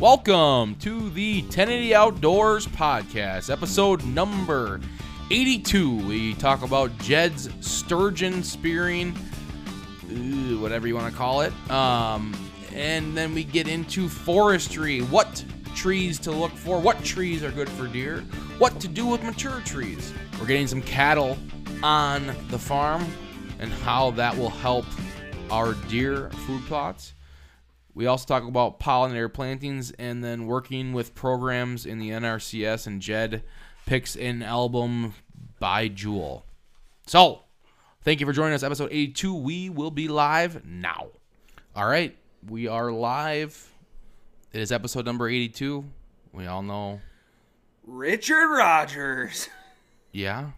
Welcome to the 1080 Outdoors Podcast, episode number 82. We talk about Jed's sturgeon spearing, whatever you want to call it. Um, and then we get into forestry, what trees to look for, what trees are good for deer, what to do with mature trees. We're getting some cattle on the farm and how that will help our deer food plots. We also talk about pollinator plantings and then working with programs in the NRCS. And Jed picks an album by Jewel. So, thank you for joining us. Episode 82. We will be live now. All right, we are live. It is episode number 82. We all know, Richard Rodgers. yeah,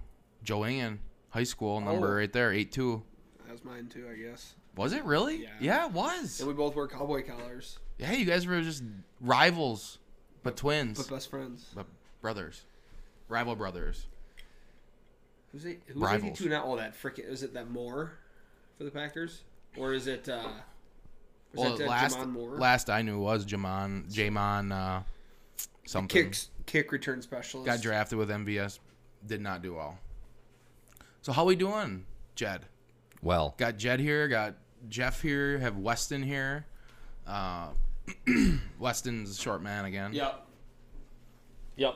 Joanne, high school number Oh. right there, 82. That's mine too, I guess. Was it really? Yeah. yeah it was. And we both wear cowboy collars, Yeah, you guys were just rivals, but twins. but best friends. But brothers, rival brothers. Who's eight, who's Rivals. 82 now? Oh, that freaking is it that Moore for the Packers, or is it? uh was Well, that, uh, last J'Mon Moore? last I knew was J'Mon J'Mon uh, something kicks kick return specialist. got drafted with MVS, did not do well. So how we doing, Jed? Well, Got Jed here, got Jeff here, have Weston here. Uh, Weston's a short man again. Yep. Yep.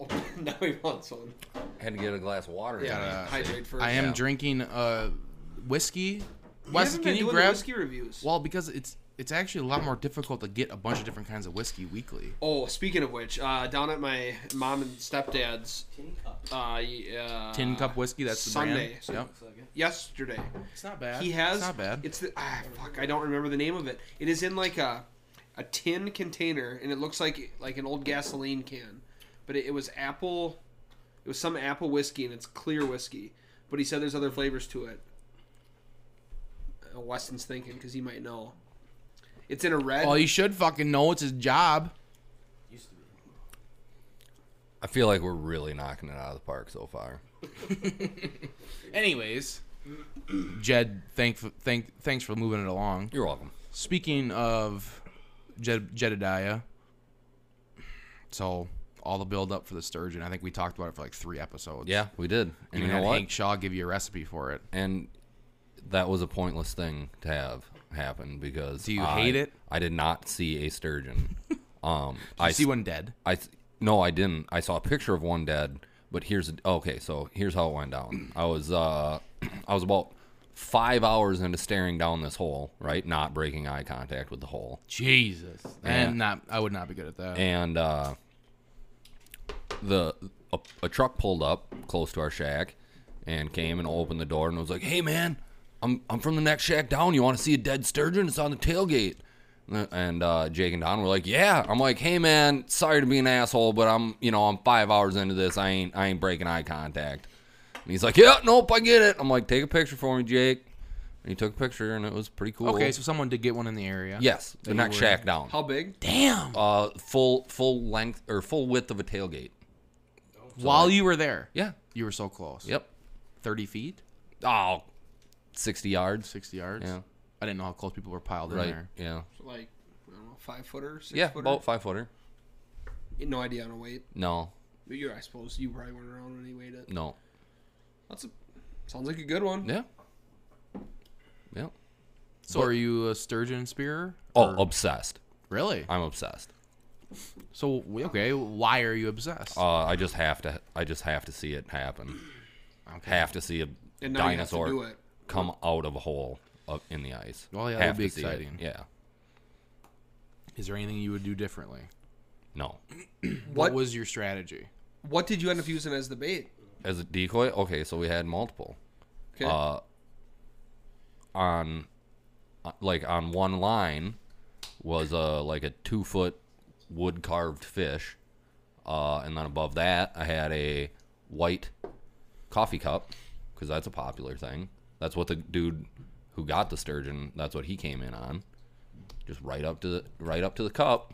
Now he wants one. had to get a glass of water. Yeah, Gotta- hydrate first. I am Yeah. drinking uh, whiskey. You Wes, haven't can you grab? whiskey reviews. Well, because it's it's actually a lot more difficult to get a bunch of different kinds of whiskey weekly. Oh, speaking of which, uh, down at my mom and stepdad's, tin cup, uh, uh, Tin Cup whiskey, that's the Sunday. brand. Yep. yesterday. It's not bad. He has. It's not bad. It's the ah fuck. I don't remember the name of it. It is in like a a tin container, and it looks like like an old gasoline can, but it, it was apple. It was some apple whiskey, and it's clear whiskey. But he said there's other flavors to it. Uh, Weston's thinking because he might know. It's in a red. Well, he should fucking know it's his job. Used to be. I feel like we're really knocking it out of the park so far. Anyways, Jed, thank, thank, thanks for moving it along. You're welcome. Speaking of Jed, Jedediah, so all the build up for the sturgeon. I think we talked about it for like three episodes. Yeah, we did. and And we you had what? Hank Shaw give you a recipe for it. And that was a pointless thing to have happen because Do you I- hate it? I did not see a sturgeon. Um, I see one dead. I no, I didn't. I saw a picture of one dead, but here's okay. So here's how it went down. I was uh, I was about five hours into staring down this hole, right, not breaking eye contact with the hole, Jesus, and not I would not be good at that. and uh, the a, a truck pulled up close to our shack and came and opened the door and was like, "Hey man, I'm I'm from the next shack down. You want to see a dead sturgeon? It's on the tailgate." And uh, Jake and Don were like, "Yeah." I'm like, "Hey man, sorry to be an asshole, but I'm you know I'm five hours into this. I ain't I ain't breaking eye contact." And he's like, "Yeah, nope, I get it." I'm like, "Take a picture for me, Jake." And he took a picture and it was pretty cool. okay, so someone did get one in the area. yes, That the you next were- shack down. How big? Damn. Uh, full full length or full width of a tailgate. While you were there, Yeah. you were so close. Yep. Thirty feet, Oh, 60 yards. sixty yards. Yeah. I didn't know how close people were piled in Right. there. Yeah. Like I don't know, five footer, six Yeah, footer. about five footer. No idea on a weight. No, But you, I suppose you probably weren't around when he weighed it. no. That's a sounds like a good one. Yeah. Yeah. So, are you a sturgeon spearer? Oh, Or- obsessed. really? I'm obsessed. So okay, why are you obsessed? Uh, I just have to. I just have to see it happen. okay. Have to see a And now you have to dinosaur do it. Come out of a hole up in the ice. Well, yeah, that'd be to see it. exciting. Yeah. Is there anything you would do differently? No. What, What was your strategy? What did you end up using as the bait? As a decoy, okay. So we had multiple. Okay. Uh, on, uh, like on one line, was a like a two foot wood carved fish. Uh, and then above that, I had a white coffee cup because that's a popular thing. That's what the dude who got the sturgeon. That's what he came in on. Just right up to the right up to the cup.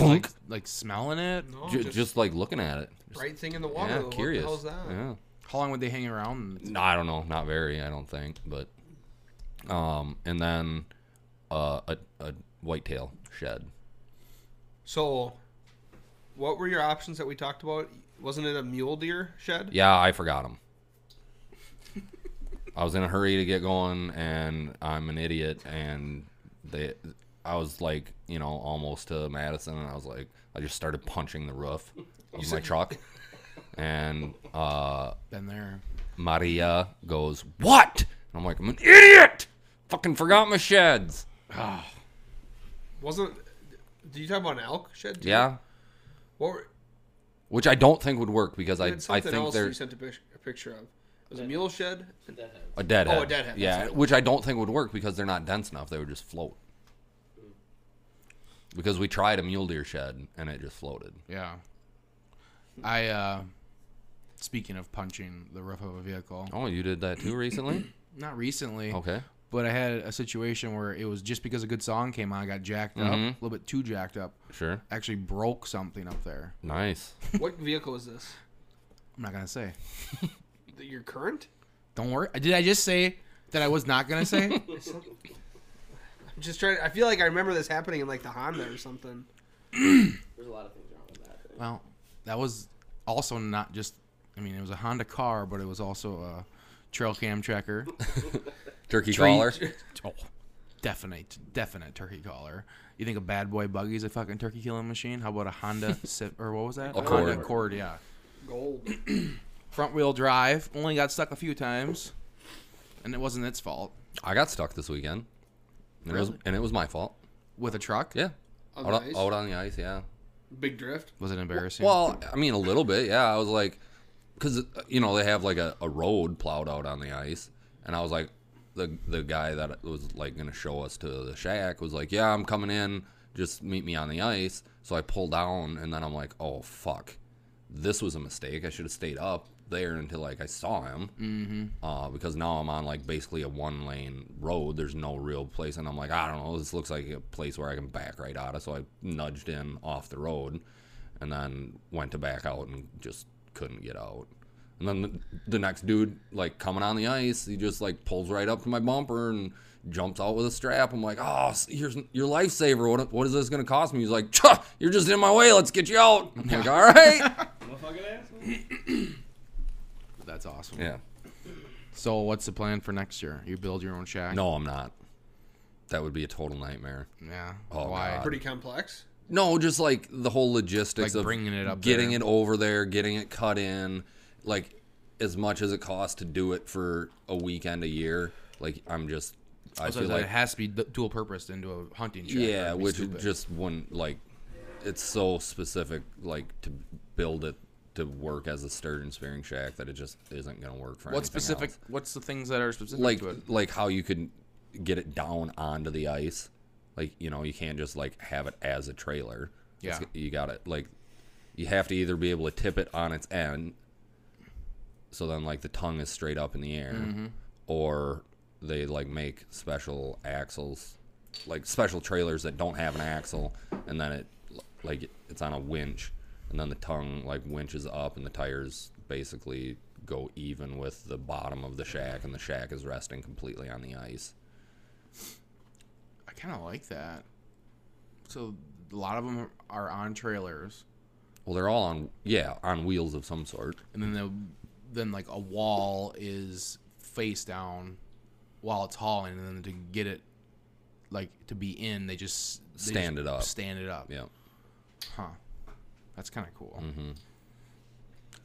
Like, like smelling it. No, Ju- just, just, like looking at it. Just, bright thing in the water. yeah, What the curious. hell's that? Yeah. How long would they hang around? No, I don't know. Not very. I don't think. But um, and then uh, a a whitetail shed. So, what were your options that we talked about? Wasn't it a mule deer shed? Yeah, I forgot them. I was in a hurry to get going, and I'm an idiot. And they, I was like, you know, almost to Madison, and I was like, I just started punching the roof of my truck, and uh, Been there. Maria goes, "What?" And I'm like, "I'm an idiot. Fucking forgot my sheds." Wasn't? Did you talk about an elk shed? Too? Yeah, What were, which I don't think would work because you I had I something think else they're sent a, pic- a picture of. It was a mule shed. a deadhead. Oh, a deadhead, that's Yeah, right. which I don't think would work because they're not dense enough. They would just float. Because we tried a mule deer shed and it just floated. Yeah. I uh speaking of punching the roof of a vehicle. Oh, you did that too recently? Not recently. Okay. But I had a situation where it was just because a good song came on, I got jacked up, a Mhm. little bit too jacked up. Sure. Actually broke something up there. Nice. what vehicle is this? I'm not gonna say. The- Your current? Don't worry. Did I just say that I was not gonna say? I'm just trying. I feel like I remember this happening in like the Honda or something. There's a lot of things wrong with that. well, that was also not just. I mean, it was a Honda car, but it was also a trail cam tracker, Turkey Tree- collar. Oh, definite, definite turkey collar. You think a bad boy buggy's a fucking turkey killing machine? How about a Honda Civ- or what was that? A Honda Accord, yeah. Gold. Front wheel drive. Only got stuck a few times, and it wasn't its fault. I got stuck this weekend. And, it was, Really? and it was my fault. With a truck, Yeah. On Out, the on- ice? out on the ice, yeah. Big drift. was it embarrassing? Well, I mean, a little bit, yeah. I was like, because you know they have like a, a road plowed out on the ice, and I was like, the the guy that was like gonna show us to the shack was like, yeah, I'm coming in, just meet me on the ice. So I pull down, and then I'm like, oh fuck, this was a mistake. I should have stayed up there until like I saw him, mm-hmm. uh, because now I'm on like basically a one lane road. There's no real place, and I'm like, I don't know, this looks like a place where I can back right out of. So I nudged in off the road and then went to back out and just couldn't get out. And then the, the next dude, like coming on the ice, he just like pulls right up to my bumper and jumps out with a strap. I'm like, oh, here's your lifesaver. What, what is this going to cost me? He's like, you're just in my way. Let's get you out. I'm like, all right. that's awesome. yeah. So, what's the plan for next year? You build your own shack? No, I'm not. That would be a total nightmare. Yeah. Oh, Why? God. Pretty complex. No, just like the whole logistics Like of bringing it up getting there. it over there, getting it cut in, like as much as it costs to do it for a weekend a year. Like I'm just, I So feel that like it has to be du- dual purpose into a hunting shack. yeah, That'd be which stupid. just wouldn't like. It's so specific, like to build it to work as a sturgeon spearing shack that it just isn't gonna work for. What specific? else. What's the things that are specific Like to it? like how you can get it down onto the ice. Like you know, you can't just like have it as a trailer. It's- Yeah. you got it. Like you have to either be able to tip it on its end, so then like the tongue is straight up in the air, Mm-hmm. or they like make special axles, like special trailers that don't have an axle, and then it like it's on a winch, and then the tongue like winches up, and the tires basically go even with the bottom of the shack, and the shack is resting completely on the ice. I kind of like that. So a lot of them are on trailers, Well, they're all on yeah on wheels of some sort. and then the, then like a wall is face down while it's hauling, and then to get it like to be in, they just they Stand just it up. Stand it up. Yeah. Huh. That's kind of cool. Mm-hmm.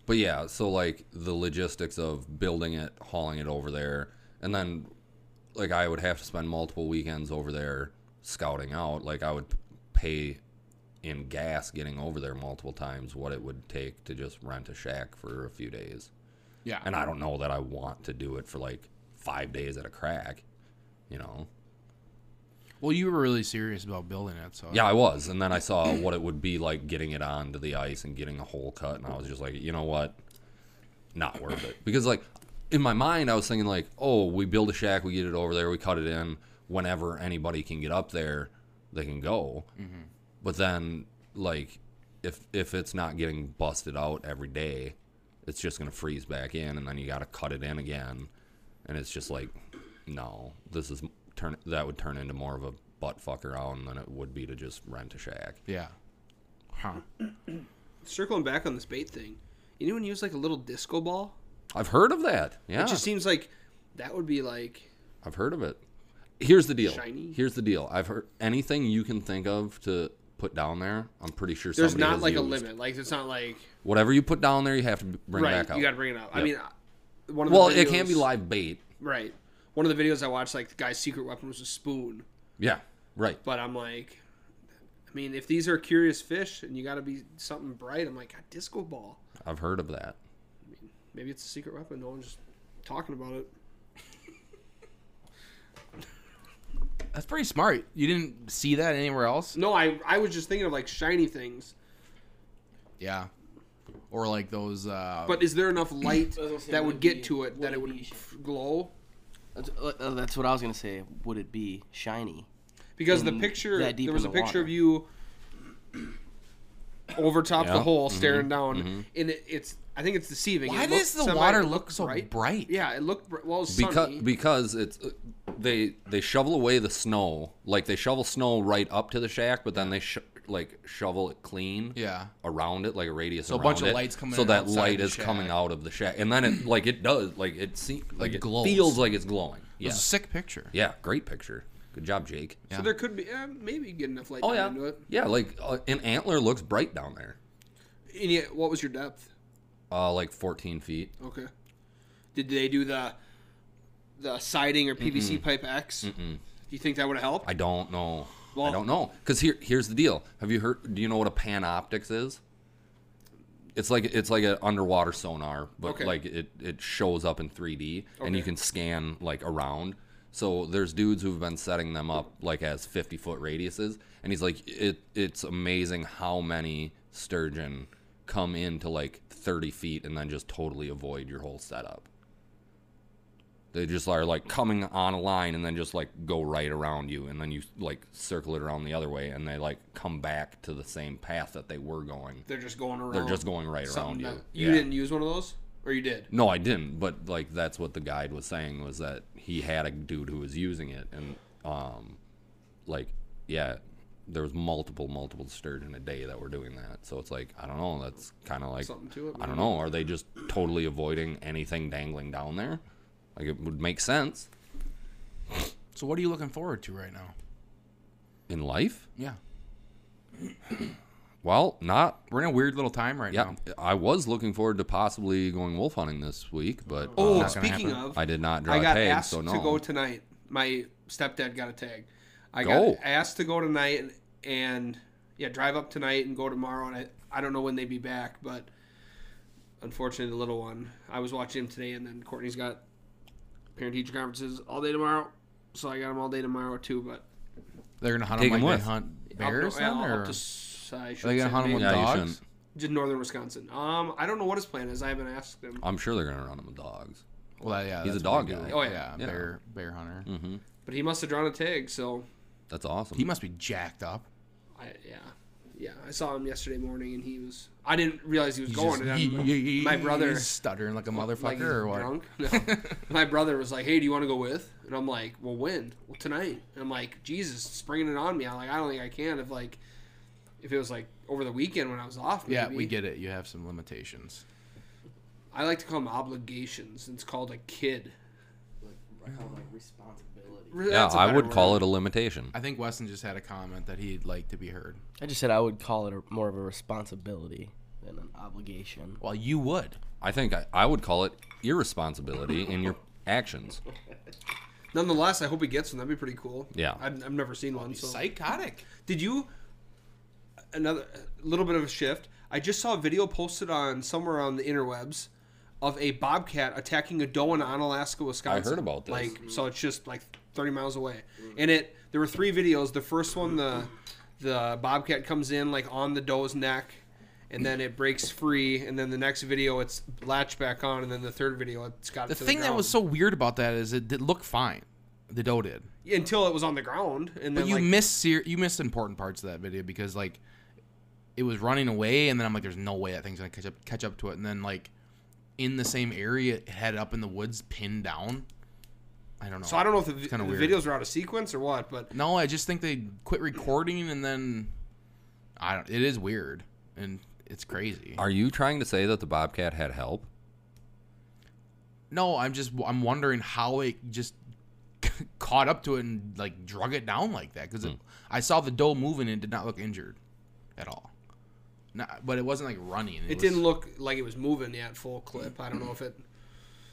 But yeah, so like the logistics of building it, hauling it over there, and then like I would have to spend multiple weekends over there scouting out. Like I would pay in gas getting over there multiple times what it would take to just rent a shack for a few days. Yeah. And I don't know that I want to do it for like five days at a crack, you know. Well, you were really serious about building it, so Yeah, I was, and then I saw what it would be like getting it onto the ice and getting a hole cut, and I was just like, you know what, not worth it. Because like in my mind, I was thinking like, oh, we build a shack, we get it over there, we cut it in. Whenever anybody can get up there, they can go. Mm-hmm. But then like if if it's not getting busted out every day, it's just gonna freeze back in, and then you got to cut it in again, and it's just like, no, this is turn that would turn into more of a butt fuck around than it would be to just rent a shack. yeah. Huh. Circling back on this bait thing, anyone use like a little disco ball? I've heard of that. Yeah, It just seems like that would be like I've heard of it. Here's the deal. Shiny? Here's the deal. I've heard anything you can think of to put down there. I'm pretty sure there's somebody not has like a limit. Like it's not like Whatever you put down there, you have to bring right. back out. You got to bring it out. I mean, uh, one of the well, videos, it can't be live bait. Right. One of the videos I watched, like the guy's secret weapon was a spoon. Yeah, right. But I'm like, I mean, if these are curious fish and you got to be something bright, I'm like, a disco ball. I've heard of that. Maybe it's a secret weapon. No one's just talking about it. That's pretty smart. You didn't see that anywhere else? No, I I was just thinking of like shiny things. Yeah. Or like those. Uh, But is there enough light I was gonna say, that would would get be- to it that it it would glow? That's, uh, that's what I was gonna say. Would it be shiny? Because the picture, that deep there was in a the picture of water. you over top the hole staring down, and it, it's. I think it's deceiving. Why It does the semi- water it look looked so bright? Yeah, it looked br- well. It was because sunny. because it's uh, they they shovel away the snow like they shovel snow right up to the shack but then they sh- like shovel it clean Yeah. around it like a radius So a bunch of it, lights coming so that light the is coming out of the shack and then it like it does like it seems like, Like it glows. feels like it's glowing It yeah was a sick picture. yeah great picture good job Jake so there could be uh, maybe get enough light oh down yeah into it. yeah like uh, an antler looks bright down there And yet, what was your depth? uh like 14 feet Okay. Did they do the the siding or PVC pipe X? Do you think that would have helped? I don't know I don't know because here here's the deal have you heard do you know what a Panoptix is It's like it's like an underwater sonar, but Okay. like it, it shows up in 3D, and you can scan like around. So there's dudes who've been setting them up like as 50 foot radiuses, and he's like, it it's amazing how many sturgeon come into like 30 feet and then just totally avoid your whole setup. They just are like coming on a line and then just like go right around you, and then you like circle it around the other way, and they like come back to the same path that they were going. They're just going around. They're just going right around you. You Yeah. didn't use one of those, or you did? No, I didn't. But like that's what the guide was saying was that he had a dude who was using it, and um, like yeah, there was multiple multiple sturgeon a day that were doing that. So it's like I don't know. That's kind of like Something to it, I don't know. Are they just totally avoiding anything dangling down there? Like it would make sense So what are you looking forward to right now? in life. Yeah. Well, not. We're in a weird little time right Yeah, now. I was looking forward to possibly going wolf hunting this week, but Oh, uh, gonna speaking happen. of, I did not draw I got tag, asked so no. to go tonight. My stepdad got a tag. I Go. got asked to go tonight and, and yeah, drive up tonight and go tomorrow. And I, I don't know when they'd be back, but unfortunately, the little one. I was watching him today, and then Courtney's got parent teacher conferences all day tomorrow, so I got him all day tomorrow too. But They're gonna hunt Take them 'em like with. they hunt bears. Up, then, or- up to, s- I are should they gonna say hunt them with maybe Yeah, you dogs? shouldn't. just northern Wisconsin. Um, I don't know what his plan is. I haven't asked him. I'm sure they're gonna run them with dogs. Well, yeah, He's a that's dog what they guy. Oh, yeah. Yeah. bear bear hunter. hmm But he must have drawn a tag, so That's awesome. He must be jacked up. I yeah. Yeah, I saw him yesterday morning, and he was. I didn't realize he was He's going. just- and he- then he- my brother, he's stuttering like a like motherfucker, he's or what? drunk. No. my brother was like, "Hey, do you want to go with?" And I'm like, "Well, when? Well, tonight." And I'm like, "Jesus, springing it on me." I'm like, "I don't think I can." If like, if it was like over the weekend when I was off, maybe. Yeah, we get it. You have some limitations. I like to call them obligations. It's called a kid. Like, I call it like responsibility. Yeah, That's a I better would call word. it a limitation. I think Weston just had a comment that he'd like to be heard. I just said I would call it a, more of a responsibility than an obligation. Well, you would. I think I, I would call it irresponsibility in your actions. Nonetheless, I hope he gets one. That'd be pretty cool. Yeah. I've, I've never seen one. So Psychotic. Did you another a little bit of a shift? I just saw a video posted on somewhere on the interwebs of a bobcat attacking a doe in Onalaska, Wisconsin. I heard about this. Like, so it's just like 30 miles away. Mm-hmm. And it there were three videos. The first one, the the bobcat comes in like on the doe's neck, and then it breaks free. And then the next video, it's latched back on. And then the third video, it's got The it to thing the that was so weird about that is it did look fine. The doe did. until it was on the ground, and then But you like, miss ser- you missed important parts of that video because like it was running away, and then I'm like, there's no way that thing's gonna catch up catch up to it, and then like in the same area, it had up in the woods, pinned down. I don't know. So I don't know if the, vi- the videos are out of sequence or what, but No, I just think they quit recording, and then I don't. It is weird, and it's crazy. Are you trying to say that the Bobcat had help? No, I'm just I'm wondering how it just caught up to it and like drug it down like that because hmm. I saw the doe moving and did not look injured at all. Not, but it wasn't like running. it, was- didn't look like it was moving yet full clip. I don't know if it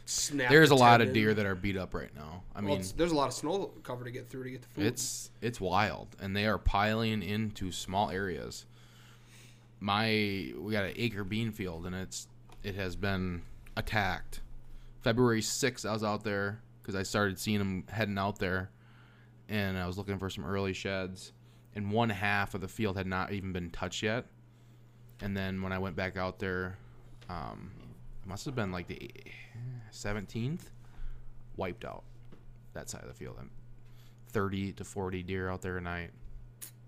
snapped. There's a lot of deer that are beat up right now. I Well, mean, there's a lot of snow cover to get through to get the food. it's it's wild, and they are piling into small areas. My we got an acre bean field, and it's it has been attacked. February sixth, I was out there because I started seeing them heading out there, and I was looking for some early sheds, and one half of the field had not even been touched yet. And then when I went back out there, um, must have been like the seventeenth, wiped out that side of the field. 30 to 40 deer out there a night.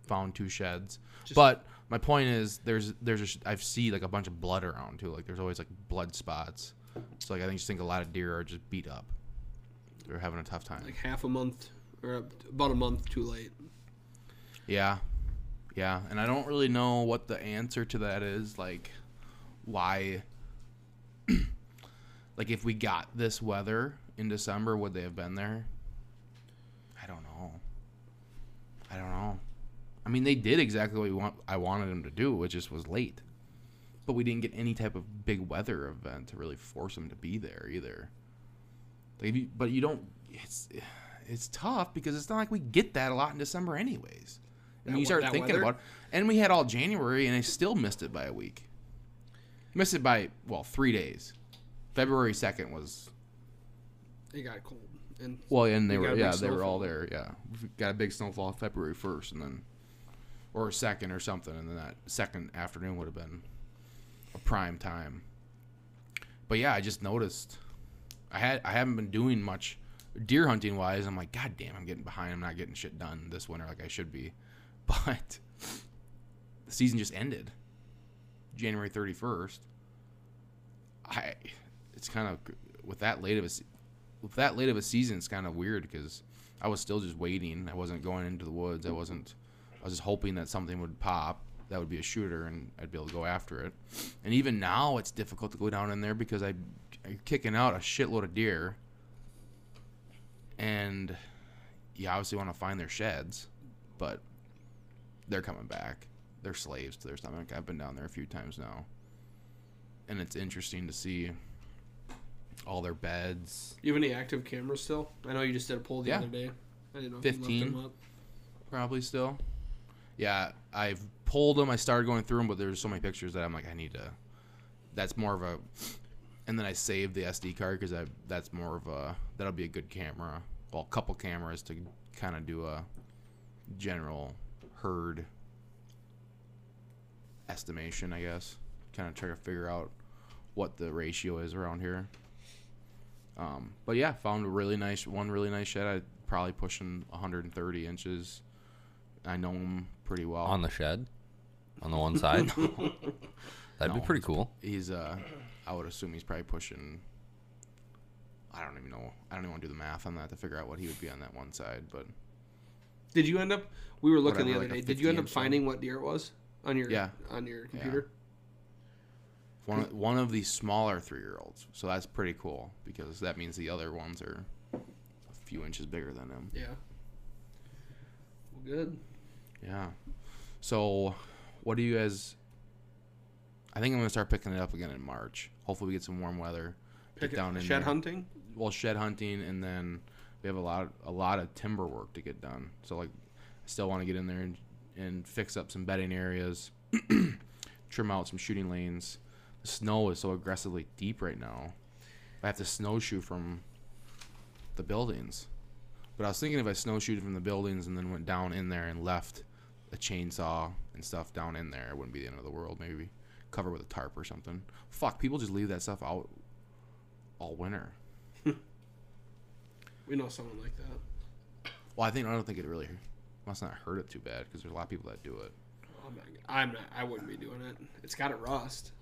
Found two sheds. but my point is there's there's a I've see like a bunch of blood around too. Like there's always like blood spots. So like I think just think a lot of deer are just beat up. They're having a tough time. like half a month or about a month too late. Yeah. Yeah, and I don't really know what the answer to that is like why like if we got this weather in December would they have been there? I don't know. I don't know. I mean, they did exactly what we want I wanted them to do, which just was late. But we didn't get any type of big weather event to really force them to be there either. Like, you, but you don't. It's it's tough because it's not like we get that a lot in December, anyways. And That you start thinking weather? about, it, and we had all January, and I still missed it by a week. Missed it by well three days. February second was It got cold and well, and they were yeah they were all there. Yeah, we got a big snowfall February first, and then or second or something, and then that second afternoon would have been a prime time. But yeah, I just noticed I had I haven't been doing much deer hunting wise. I'm like, God damn, I'm getting behind. I'm not getting shit done this winter like I should be. But the season just ended, January 31st. I it's kind of with that late of a with that late of a season, it's kind of weird because I was still just waiting. I wasn't going into the woods. I wasn't. I was just hoping that something would pop that would be a shooter and I'd be able to go after it. And even now, it's difficult to go down in there because I I'm kicking out a shitload of deer, and you obviously want to find their sheds, but they're coming back. They're slaves to their stomach. I've been down there a few times now, and it's interesting to see all their beds. you have any active cameras still? I know you just did a poll the Yeah. other day. I didn't know if you left 15. them up. probably still. Yeah, I've pulled them. I started going through them, but there's so many pictures that I'm like, I need to. That's more of a. And then I saved the SD card because I that's more of a that'll be a good camera. Well, a couple cameras to kind of do a general herd estimation, I guess. Kind of try to figure out what the ratio is around here. Um, but yeah, found a really nice one, really nice shed. I probably pushing 130 inches. I know him pretty well. On the shed? On the one side? That'd be pretty cool. he's uh, I would assume he's probably pushing. I don't even know. I don't even want to do the math on that to figure out what he would be on that one side. But Did you end up? We were looking Whatever, the other like day. Did you end up inch one. finding what deer it was on your Yeah. on your computer? one of, one of the smaller three year olds. So that's pretty cool because that means the other ones are a few inches bigger than him. Yeah. Well, good. Yeah. So, what do you guys? I think I'm gonna start picking it up again in March. Hopefully, we get some warm weather. Get Pick it- down in shed there. hunting. well shed hunting and then we have a lot a lot of timber work to get done so like i still want to get in there and, and fix up some bedding areas trim out some shooting lanes the snow is so aggressively deep right now i have to snowshoe from the buildings But I was thinking if I snowshoed from the buildings and then went down in there and left a chainsaw and stuff down in there, it wouldn't be the end of the world. Maybe cover with a tarp or something. Fuck, people just leave that stuff out all winter. We know someone like that. Well, I think I don't think it really must not hurt it too bad because there's a lot of people that do it. I'm not, I'm not. I wouldn't be doing it. It's got to rust.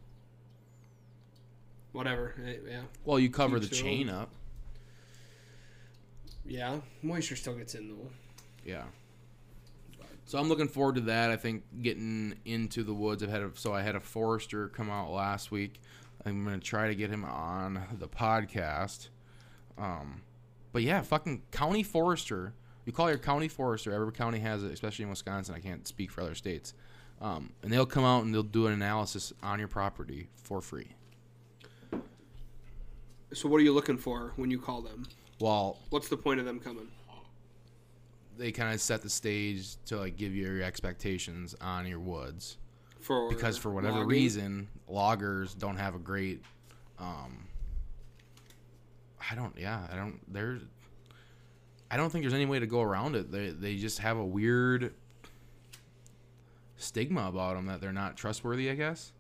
Whatever. eh, Yeah. Well, you cover the Each chain up. Yeah. Moisture still gets in though. Yeah. So I'm looking forward to that. I think getting into the woods. I've had a, so I had a forester come out last week. I'm gonna try to get him on the podcast. Um, but yeah, fucking county forester. You call your county forester. Every county has it, especially in Wisconsin. I can't speak for other states. Um, and they'll come out and they'll do an analysis on your property for free. So what are you looking for when you call them? Well, What's the point of them coming? they kind of set the stage to like give you your expectations on your woods. For because for whatever logging? reason loggers don't have a great um i don't yeah i don't there's i don't think there's any way to go around it they they just have a weird stigma about them that they're not trustworthy i guess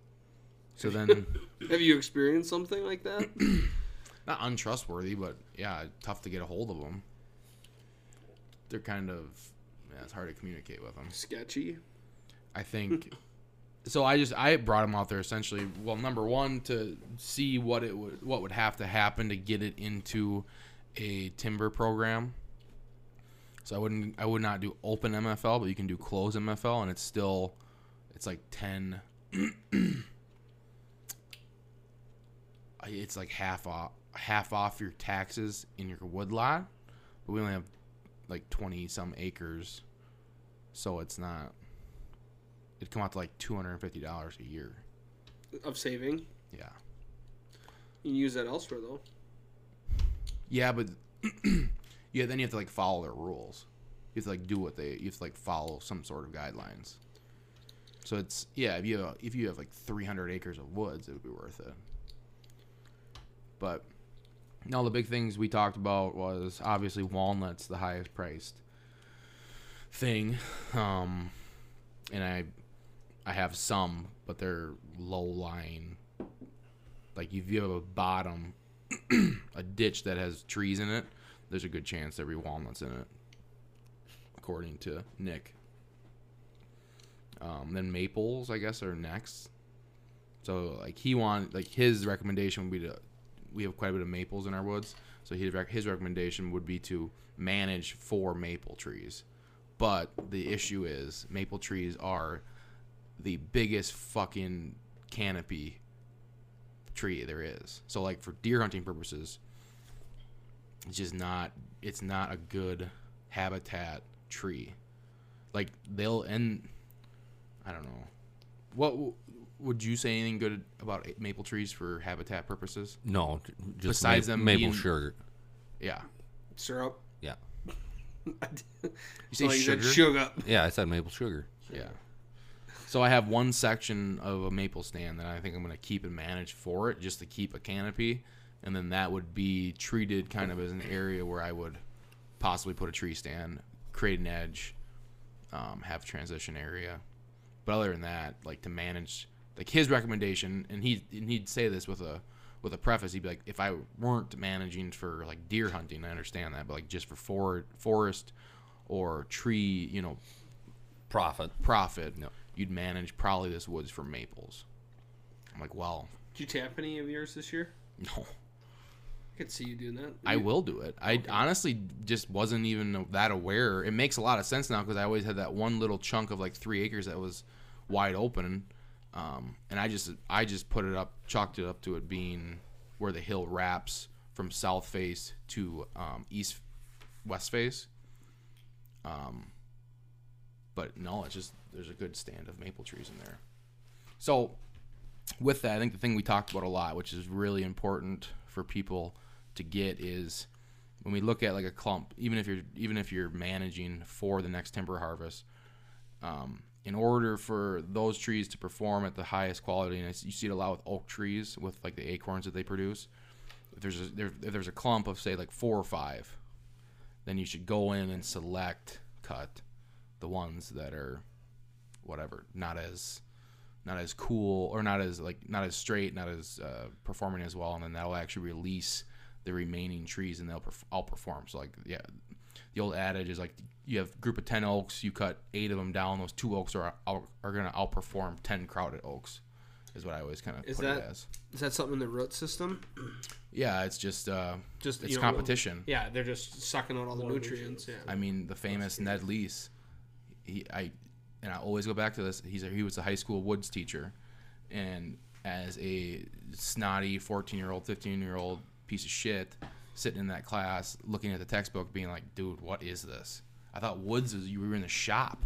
so then Have you experienced something like that? not untrustworthy but yeah tough to get a hold of them they're kind of yeah it's hard to communicate with them Sketchy. I think. so I just I brought him out there essentially. Well, number one to see what it would what would have to happen to get it into a timber program. So I wouldn't I would not do open MFL, but you can do close MFL, and it's still it's like ten. it's like half off half off your taxes in your wood lot, but we only have like twenty some acres, so it's not it'd come out to like two hundred and fifty dollars a year. Of saving. Yeah. You can use that elsewhere though. Yeah, but yeah, then you have to like follow their rules. You have to like do what they. You have to like follow some sort of guidelines. So it's yeah. If you have, if you have like three hundred acres of woods, it would be worth it. But now the big things we talked about was obviously walnuts, the highest priced thing. Um, and I I have some, but they're low lying. Like if you have a bottom, a ditch that has trees in it, there's a good chance be walnuts in it, according to Nick. Um, then maples, I guess, are next. So like he want like his recommendation would be to, we have quite a bit of maples in our woods. So his his recommendation would be to manage for maple trees. But the issue is maple trees are the biggest fucking canopy tree there is. So like for deer hunting purposes, it's just not it's not a good habitat tree. Like they'll and I don't know. What would you say anything good about maple trees for habitat purposes? No, just Besides ma- them maple being- sugar. Yeah. Syrup. Yeah, You say Oh, you said sugar? sugar. yeah, I said maple sugar. Yeah. So I have one section of a maple stand that I think I'm going to keep and manage for it, just to keep a canopy, and then that would be treated kind of as an area where I would possibly put a tree stand, create an edge, um, have transition area. But other than that, like to manage, like his recommendation, and he and he'd say this with a with a preface. He'd be like, if I weren't managing for like deer hunting, I understand that, but like just for for forest or tree, you know, Profit. profit, you'd manage probably this woods for maples. I'm like, well, Did you tap any of yours this year? no, I could see you doing that. I will do it. I honestly just wasn't even that aware. It makes a lot of sense now because I always had that one little chunk of like three acres that was wide open, um, and I just I just put it up, chalked it up to it being where the hill wraps from south face to um, east west face. Um, but no, it's just there's a good stand of maple trees in there. So with that, I think the thing we talked about a lot, which is really important for people to get, is when we look at like a clump, even if you're even if you're managing for the next timber harvest, um, in order for those trees to perform at the highest quality, and you see it a lot with oak trees with like the acorns that they produce. If there's a, there, if there's a clump of say like four or five, then you should go in and select cut the ones that are whatever not as not as cool or not as like not as straight not as uh, performing as well and then that'll actually release the remaining trees and they'll perf- outperform so like yeah the old adage is like you have a group of 10 oaks you cut eight of them down those two oaks are out, are going to outperform 10 crowded oaks is what i always kind of Is put that- it as Is that something in the root system? yeah it's just uh Just it's you know, competition Yeah, they're just sucking out all the nutrients. Yeah. I mean, the famous Ned Lease. He, I, and I always go back to this. He's a, he was a high school woods teacher, and as a snotty fourteen-year-old, fifteen-year-old piece of shit, sitting in that class, looking at the textbook, being like, "Dude, what is this?" I thought woods is you were in the shop.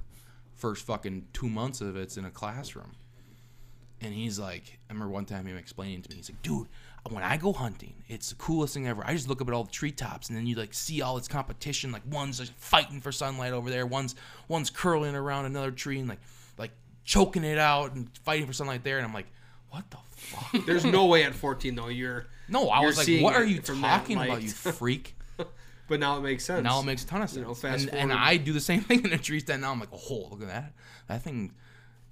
First fucking two months of it's in a classroom. And he's like, I remember one time him explaining to me, he's like, dude, when I go hunting, it's the coolest thing ever. I just look up at all the treetops, and then you like see all its competition. Like one's like fighting for sunlight over there, one's one's curling around another tree and like like choking it out and fighting for sunlight there. And I'm like, what the fuck? There's no way at 14 though you're. No, I You're was like, what are you talking about, you freak? But now it makes sense. now it makes a ton of sense. You know, fast and, and I do the same thing in a tree stand now. I'm like, oh, look at that. That thing.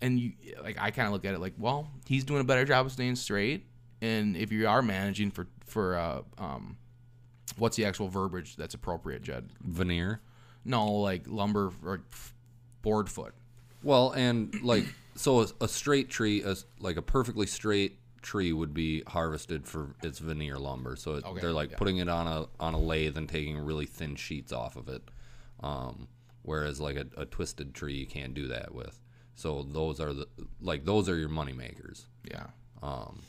And you like, I kind of look at it like, well, he's doing a better job of staying straight. And if you are managing for for uh, um, what's the actual verbiage that's appropriate, Jed? Veneer. No, like lumber or board foot. Well, and like so, a, a straight tree, a, like a perfectly straight tree, would be harvested for its veneer lumber. So it, Okay, they're like yeah. putting it on a on a lathe and taking really thin sheets off of it. Um, whereas like a, a twisted tree, you can't do that with. So those are the like those are your money makers. Yeah. Um,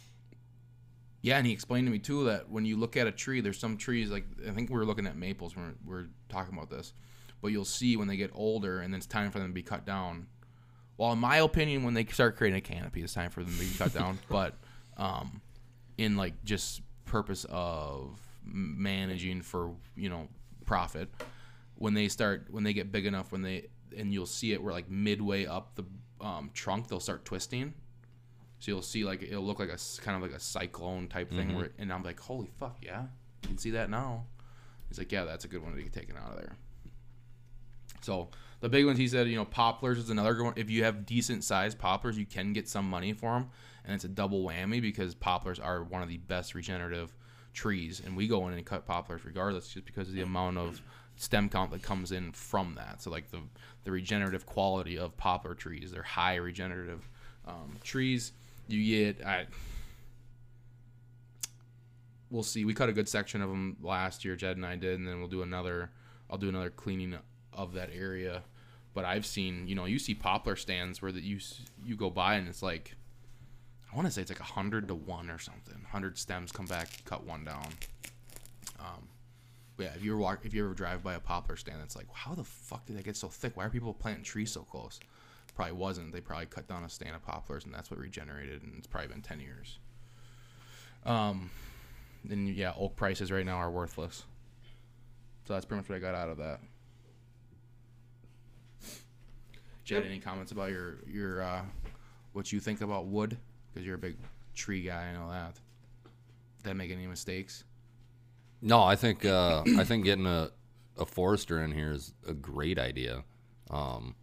Yeah, and he explained to me too that when you look at a tree, there's some trees like I think we were looking at maples when we we're talking about this, but you'll see when they get older and then it's time for them to be cut down. Well, in my opinion, when they start creating a canopy, it's time for them to be cut down. But um, in like just purpose of managing for you know profit, when they start when they get big enough, when they and you'll see it where like midway up the um, trunk, they'll start twisting. So you'll see like it'll look like a kind of like a cyclone type thing. Where, and I'm like, holy fuck, yeah, you can see that now. He's like, yeah, that's a good one to get taken out of there. So the big ones, he said, you know, poplars is another one. If you have decent sized poplars, you can get some money for them, and it's a double whammy because poplars are one of the best regenerative trees, and we go in and cut poplars regardless, just because of the amount of stem count that comes in from that. So like the the regenerative quality of poplar trees, they're high regenerative um, trees. You get I. We'll see. We cut a good section of them last year. Jed and I did, and then we'll do another. I'll do another cleaning of that area. But I've seen, you know, you see poplar stands where that you you go by and it's like, I want to say it's like a hundred to one or something. Hundred stems come back, cut one down. Um, yeah, if you ever walk, if you ever drive by a poplar stand, it's like, how the fuck did that get so thick? Why are people planting trees so close? Probably wasn't. They probably cut down a stand of poplars, and that's what regenerated. And it's probably been ten years. Um, and yeah, oak prices right now are worthless. So that's pretty much what I got out of that. Jed, any comments about your your uh, what you think about wood? Because you're a big tree guy, and all that. Did I make any mistakes? no, I think uh, I think getting a, a forester in here is a great idea. Um,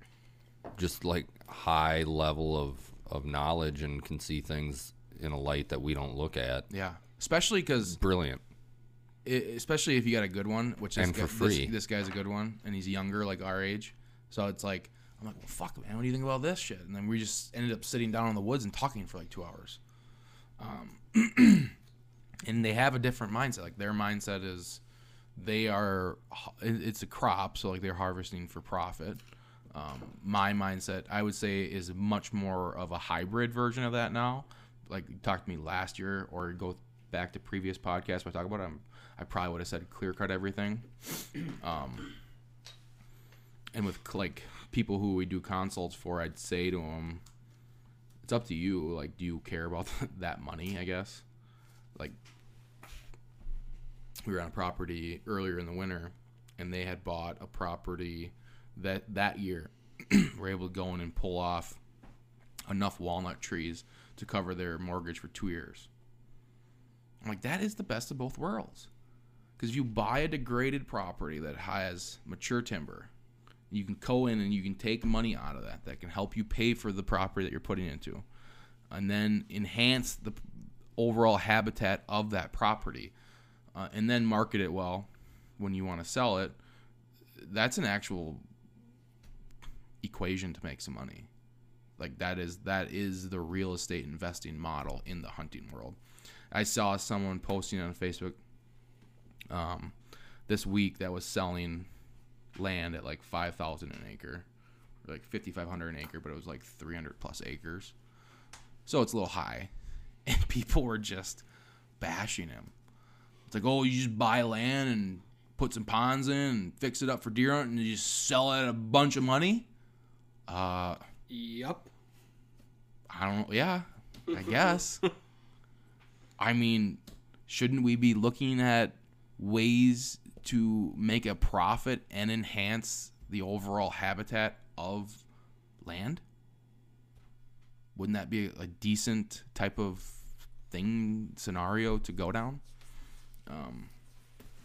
just like high level of, of knowledge and can see things in a light that we don't look at. Yeah, especially because Brilliant. especially if you got a good one, which is And for this- free. This, guy's a good one, and he's younger, like our age. So it's like I'm like, well, fuck, man, what do you think about this shit? And then we just ended up sitting down in the woods and talking for like two hours. Um, and they have a different mindset. Like their mindset is they are it's a crop, so like they're harvesting for profit. Um, my mindset, I would say, is much more of a hybrid version of that now. Like you talked to me last year, or go back to previous podcasts. When I talk about it, I'm, I probably would have said clear cut everything. Um, and with like people who we do consults for, I'd say to them, it's up to you. Like, do you care about that money? I guess. Like, we were on a property earlier in the winter, and they had bought a property that that year were able to go in and pull off enough walnut trees to cover their mortgage for two years. I'm like, that is the best of both worlds. Because if you buy a degraded property that has mature timber, you can go in and you can take money out of that that can help you pay for the property that you're putting into, and then enhance the overall habitat of that property, uh, and then market it well when you want to sell it. That's an actual equation to make some money. Like that is that is the real estate investing model in the hunting world. I saw someone posting on Facebook um, this week that was selling land at like five thousand an acre, or like fifty five hundred an acre, but it was like three hundred plus acres. So it's a little high, and people were just bashing him. It's like, oh, you just buy land and put some ponds in and fix it up for deer hunting and you just sell it at a bunch of money. Uh, yep. I don't. Yeah, I guess. I mean, shouldn't we be looking at ways to make a profit and enhance the overall habitat of land? Wouldn't that be a decent type of thing scenario to go down? Um,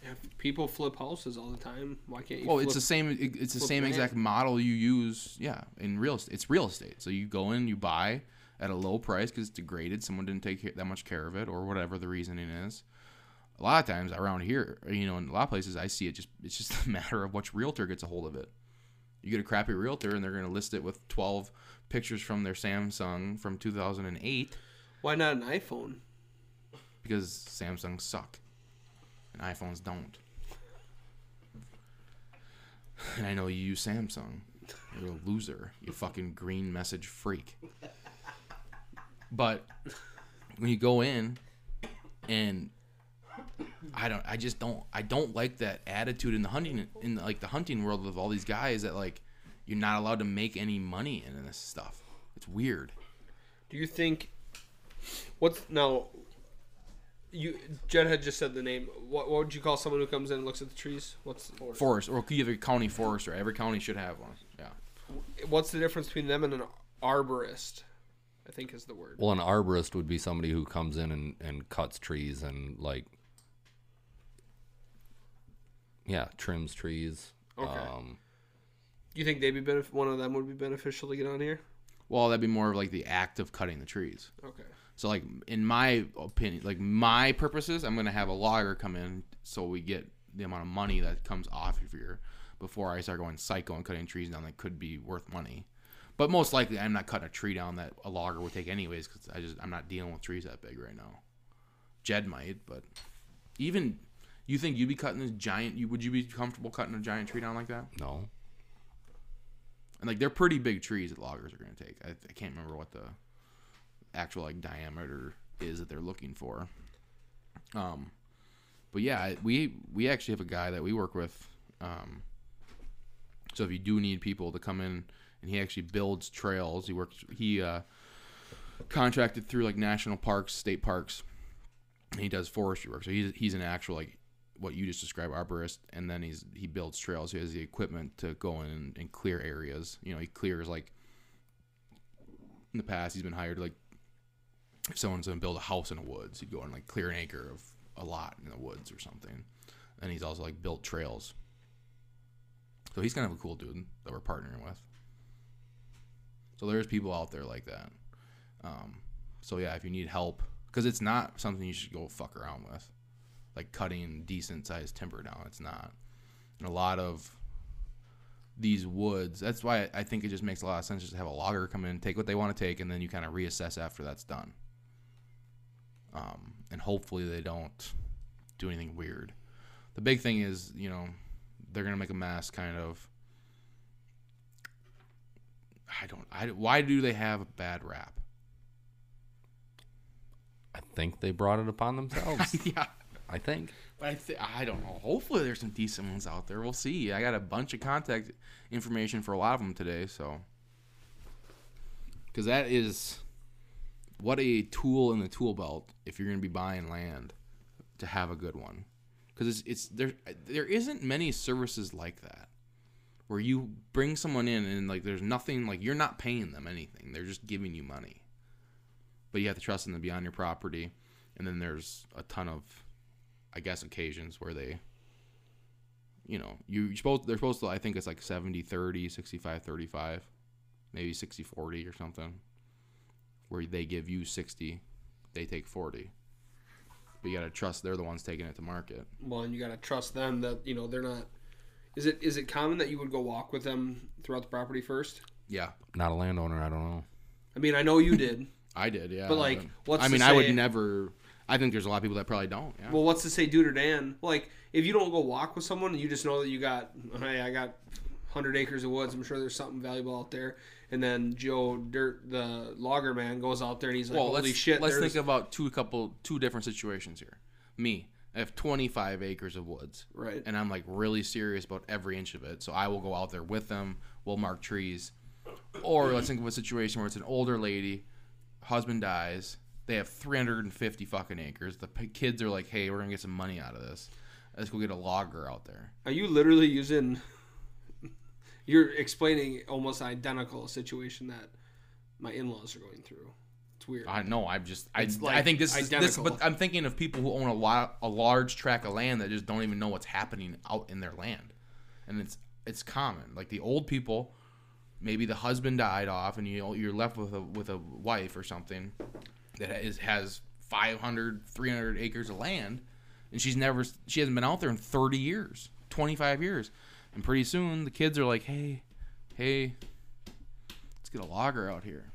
If people flip houses all the time, why can't you? well, flip? it's the same. It's the same land. exact model you use. Yeah, in real estate, it's real estate. So you go in, you buy at a low price because it's degraded. Someone didn't take that much care of it, or whatever the reasoning is. A lot of times around here, you know, in a lot of places, I see it just. It's just a matter of which realtor gets a hold of it. You get a crappy realtor, and they're going to list it with twelve pictures from their Samsung from 2008 Why not an iPhone? because Samsungs suck and iPhones don't. And I know you use Samsung. You're a loser. You fucking green message freak. But when you go in and I don't I just don't I don't like that attitude in the hunting in like the hunting world of all these guys that like you're not allowed to make any money in this stuff. It's weird. Do you think? What's now? You Jed had just said the name. What, what would you call someone who comes in and looks at the trees? What's Forest or you have a county forester. Every county should have one. Yeah. what's the difference between them and an arborist? I think is the word. Well, an arborist would be somebody who comes in and, and cuts trees and like, yeah, trims trees. Okay. Um, you think they'd be benef- one of them would be beneficial to get on here? Well, that'd be more of like the act of cutting the trees. Okay. So like in my opinion, like my purposes, I'm gonna have a logger come in so we get the amount of money that comes off of here before I start going psycho and cutting trees down that could be worth money. But most likely, I'm not cutting a tree down that a logger would take anyways because I just I'm not dealing with trees that big right now. Jed might, but even you think you'd be cutting this giant? You would you be comfortable cutting a giant tree down like that? no. And like they're pretty big trees that loggers are going to take. I, I can't remember what the actual like diameter is that they're looking for. Um, but yeah, we we actually have a guy that we work with. Um, so if you do need people to come in, and he actually builds trails. He works. He uh, contracted through like national parks, state parks, and he does forestry work. So he's he's an actual like what you just described arborist, and then he's he builds trails. He has the equipment to go in and, and clear areas. You know, he clears like in the past he's been hired like if someone's gonna build a house in the woods, he'd go and like clear an acre of a lot in the woods or something. And he's also like built trails. So he's kind of a cool dude that we're partnering with. So there's people out there like that. Um, so yeah, if you need help, because it's not something you should go fuck around with, like cutting decent sized timber down. It's not. And a lot of these woods. That's why I think it just makes a lot of sense just to have a logger come in, take what they want to take, and then you kind of reassess after that's done. Um, and hopefully they don't do anything weird. The big thing is, you know, they're gonna make a mess, kind of. I don't. I why do they have a bad rap? I think they brought it upon themselves. yeah. I think. I, th- I don't know. Hopefully, there's some decent ones out there. We'll see. I got a bunch of contact information for a lot of them today, so because that is what a tool in the tool belt if you're going to be buying land to have a good one. Because it's it's there there isn't many services like that where you bring someone in and like there's nothing like you're not paying them anything. They're just giving you money, but you have to trust them to be on your property. And then there's a ton of I guess occasions where they you know, you, supposed they're supposed to I think it's like 70 30, 65 35, maybe 60 40 or something. Where they give you 60, they take 40. But you got to trust they're the ones taking it to market. Well, and you got to trust them that you know they're not. Is it is it common that you would go walk with them throughout the property first? Yeah. Not a landowner. I don't know. I mean, I know you did. I did, yeah. But, like, what's I to mean, I would never I think there's a lot of people that probably don't. Yeah. Well, what's to say, dude or Dan? Like, if you don't go walk with someone, and you just know that you got, hey, I got hundred acres of woods. I'm sure there's something valuable out there. And then Joe Dirt, the logger man, goes out there and he's like, well, holy let's shit! let's there's- think about two couple two different situations here. Me, I have 25 acres of woods. Right. And I'm like really serious about every inch of it. So I will go out there with them. We'll mark trees. Or let's think of a situation where it's an older lady, husband dies, they have 350 fucking acres. The p- kids are like, "Hey, we're gonna get some money out of this. Let's go get a logger out there." Are you literally using? You're explaining almost identical situation that my in-laws are going through. It's weird. I know. I'm just. I, It's, I like, think this is this, but I'm thinking of people who own a lot, a large tract of land that just don't even know what's happening out in their land, and it's it's common. Like the old people, maybe the husband died off, and you you're left with a with a wife or something that is has 500, 300 acres of land, and she's never she hasn't been out there in 30 years, 25 years, and pretty soon the kids are like, hey, hey, let's get a logger out here.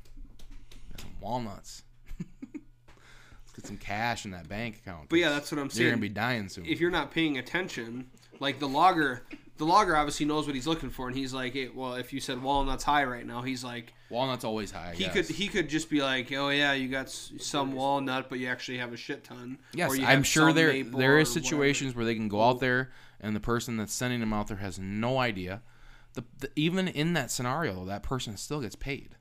Got some walnuts. Let's get some cash in that bank account. But yeah, that's what I'm saying. You're gonna be dying soon. if you're not paying attention, like the logger, the logger obviously knows what he's looking for, and he's like, hey, well, if you said walnuts high right now, he's like, Walnut's always high. I he guess. could he could just be like, oh yeah, you got s- some walnut, but you actually have a shit ton. Yes, I'm sure there there is whatever. situations where they can go out there and the person that's sending them out there has no idea. The, the even in that scenario, that person still gets paid.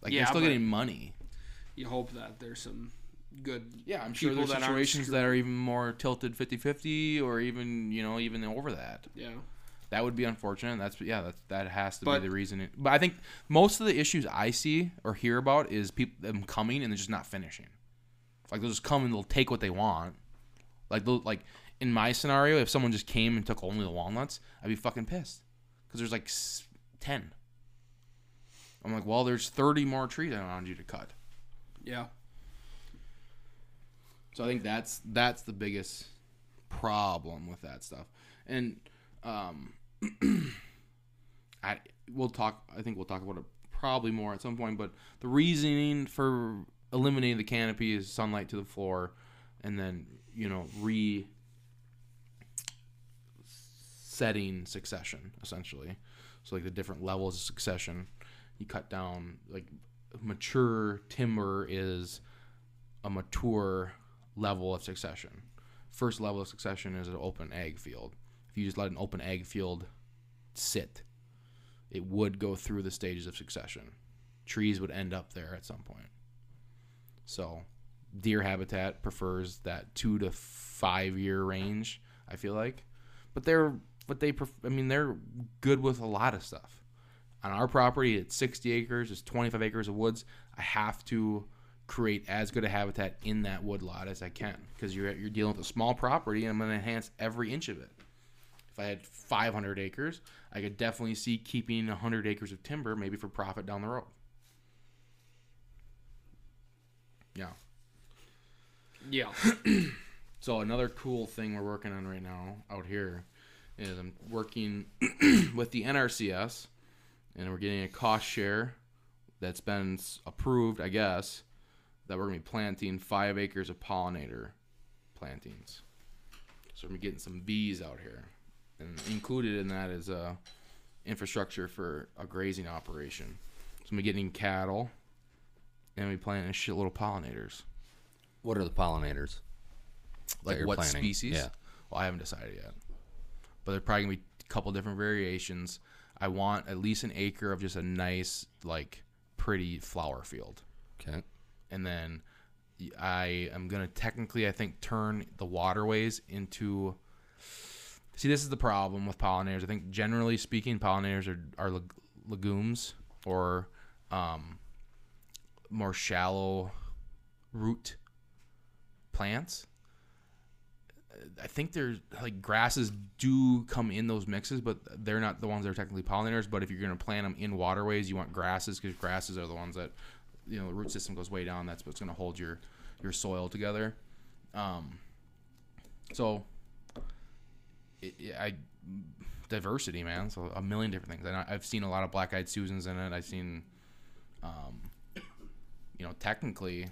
Like Yeah, they're still getting money. You hope that there's some good. Yeah, I'm sure people there's that situations that are even more tilted 50-50 or even, you know, even over that. Yeah. That would be unfortunate. That's yeah, that that has to But- be the reason. It, but I think most of the issues I see or hear about is people them coming and they're just not finishing. Like they'll just come and they'll take what they want. Like they'll, like in my scenario, if someone just came and took only the walnuts, I'd be fucking pissed because there's like ten. I'm like, well, there's 30 more trees I wanted you to cut. Yeah. So I think that's that's the biggest problem with that stuff. And um I we'll talk I think we'll talk about it probably more at some point, but the reasoning for eliminating the canopy is sunlight to the floor and then, you know, re setting succession essentially. So like the different levels of succession, you cut down like mature timber is a mature level of succession. First level of succession is an open ag field. If you just let an open ag field sit, it would go through the stages of succession. Trees would end up there at some point. So, deer habitat prefers that two to five year range. I feel like, but they're but they pref- I mean they're good with a lot of stuff. On our property, it's 60 acres. It's 25 acres of woods. I have to create as good a habitat in that wood lot as I can because you're you're dealing with a small property and I'm going to enhance every inch of it. If I had 500 acres, I could definitely see keeping 100 acres of timber maybe for profit down the road. Yeah. Yeah. So another cool thing we're working on right now out here is I'm working with the NRCS, and we're getting a cost share that's been approved, I guess, that we're gonna be planting five acres of pollinator plantings. So we're gonna be getting some bees out here, and included in that is uh, infrastructure for a grazing operation. So we're getting cattle, and we planting a shitload of pollinators. What are the pollinators? Like what planning, species? yeah. Well, I haven't decided yet. But there's probably gonna be a couple different variations. I want at least an acre of just a nice, like, pretty flower field, Okay. And then I am gonna technically, I think, turn the waterways into. See, this is the problem with pollinators. I think generally speaking, pollinators are are leg- legumes or um, more shallow root plants I think there's like grasses do come in those mixes, but they're not the ones that are technically pollinators. But if you're going to plant them in waterways, you want grasses because grasses are the ones that you know the root system goes way down. That's what's going to hold your your soil together. Um, so it, it- I diversity, man. So a million different things. And I, I've seen a lot of black-eyed Susans in it. I've seen, um, you know, technically,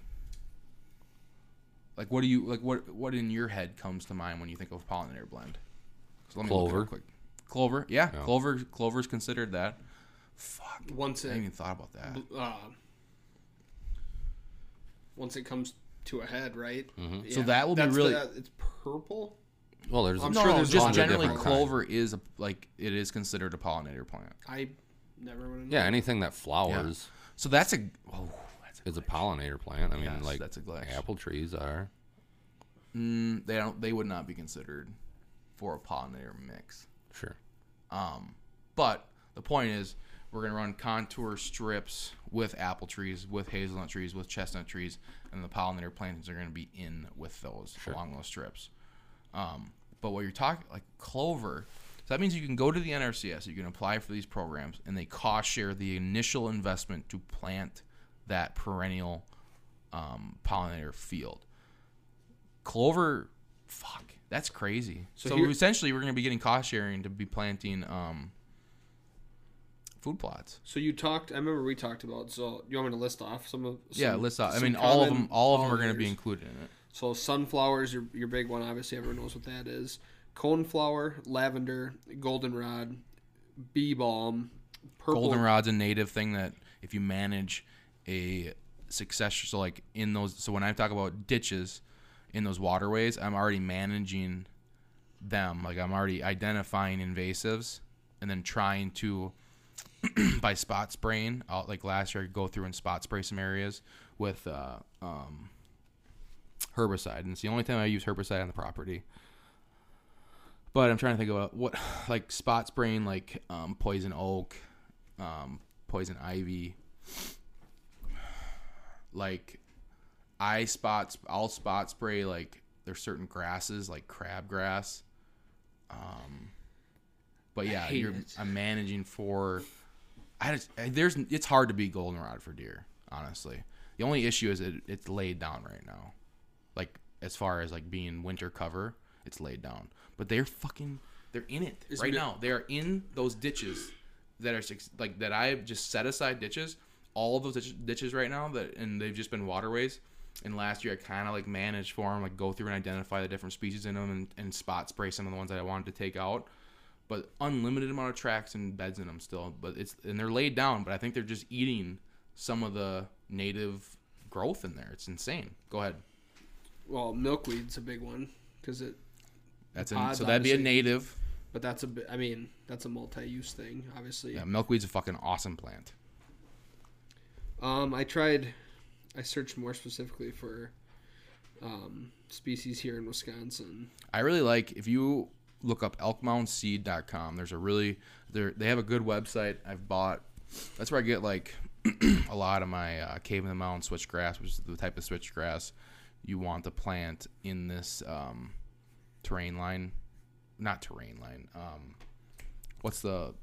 like what do you like? What what in your head comes to mind when you think of pollinator blend? So let me look it up Clover. quick. Clover, yeah, Yeah. clover. Clover's considered that. Fuck, Once I it didn't even thought about that. uh, once it comes to a head, right? Mm-hmm. So that will be really- the- it's purple. Well, there's I'm no, sure there's just generally different kinds. clover is a, like it is considered a pollinator plant. I never would have. Yeah, anything that flowers So that's a oh, that's a is a pollinator plant. I mean, Yes, like that's a glitch. apple trees are. Mm, they don't. They would not be considered for a pollinator mix. Sure. Um, but the point is, we're gonna run contour strips with apple trees, with hazelnut trees, with chestnut trees, and the pollinator plantings are gonna be in with those along those strips. Um, but what you're talking like clover, so that means you can go to the NRCS, you can apply for these programs, and they cost share the initial investment to plant that perennial um, pollinator field. Clover, fuck, that's crazy. So So, here- essentially, we're going to be getting cost sharing to be planting um, food plots. So you talked. I remember we talked about. So you want me to list off some of? yeah, list let's. I mean, all of them. All of them are going to be included in it. So sunflowers, your your big one. Obviously, everyone knows what that is. Coneflower, lavender, goldenrod, bee balm, purple. Goldenrod's a native thing that if you manage a success, so like in those. So when I talk about ditches in those waterways, I'm already managing them. Like I'm already identifying invasives and then trying to by spot spraying. Like last year, I go through and spot spray some areas with uh, um, herbicide, and it's the only time I use herbicide on the property. But I'm trying to think about what, like spot spraying, like um, poison oak, um, poison ivy. Like, I spot, I'll spot spray like there's certain grasses like crabgrass. Um, but yeah, you're it. I'm managing for. I just there's it's hard to beat goldenrod for deer. Honestly, the only issue is it, it's laid down right now. Like as far as like being winter cover, it's laid down. But they're fucking they're in it Is right now. They are in those ditches that are like that. I have just set aside ditches. All of those ditches right now that and they've just been waterways. And last year I kind of like managed for them, like go through and identify the different species in them and, and spot spray some of the ones that I wanted to take out but unlimited amount of tracks and beds in them still. But it's and they're laid down, but I think they're just eating some of the native growth in there. It's insane. Go ahead. Well, milkweed's a big one because it. That's an, so that'd be a native. But that's a I mean, that's a multi-use thing, obviously. Yeah, milkweed's a fucking awesome plant. Um, I tried. I searched more specifically for um, species here in Wisconsin. I really like if you look up elkmoundseed.com. There's a really they they have a good website. I've bought. That's where I get like a lot of my uh, cave in the mountain switchgrass, which is the type of switchgrass you want to plant in this um, terrain line. Not terrain line. Um, what's the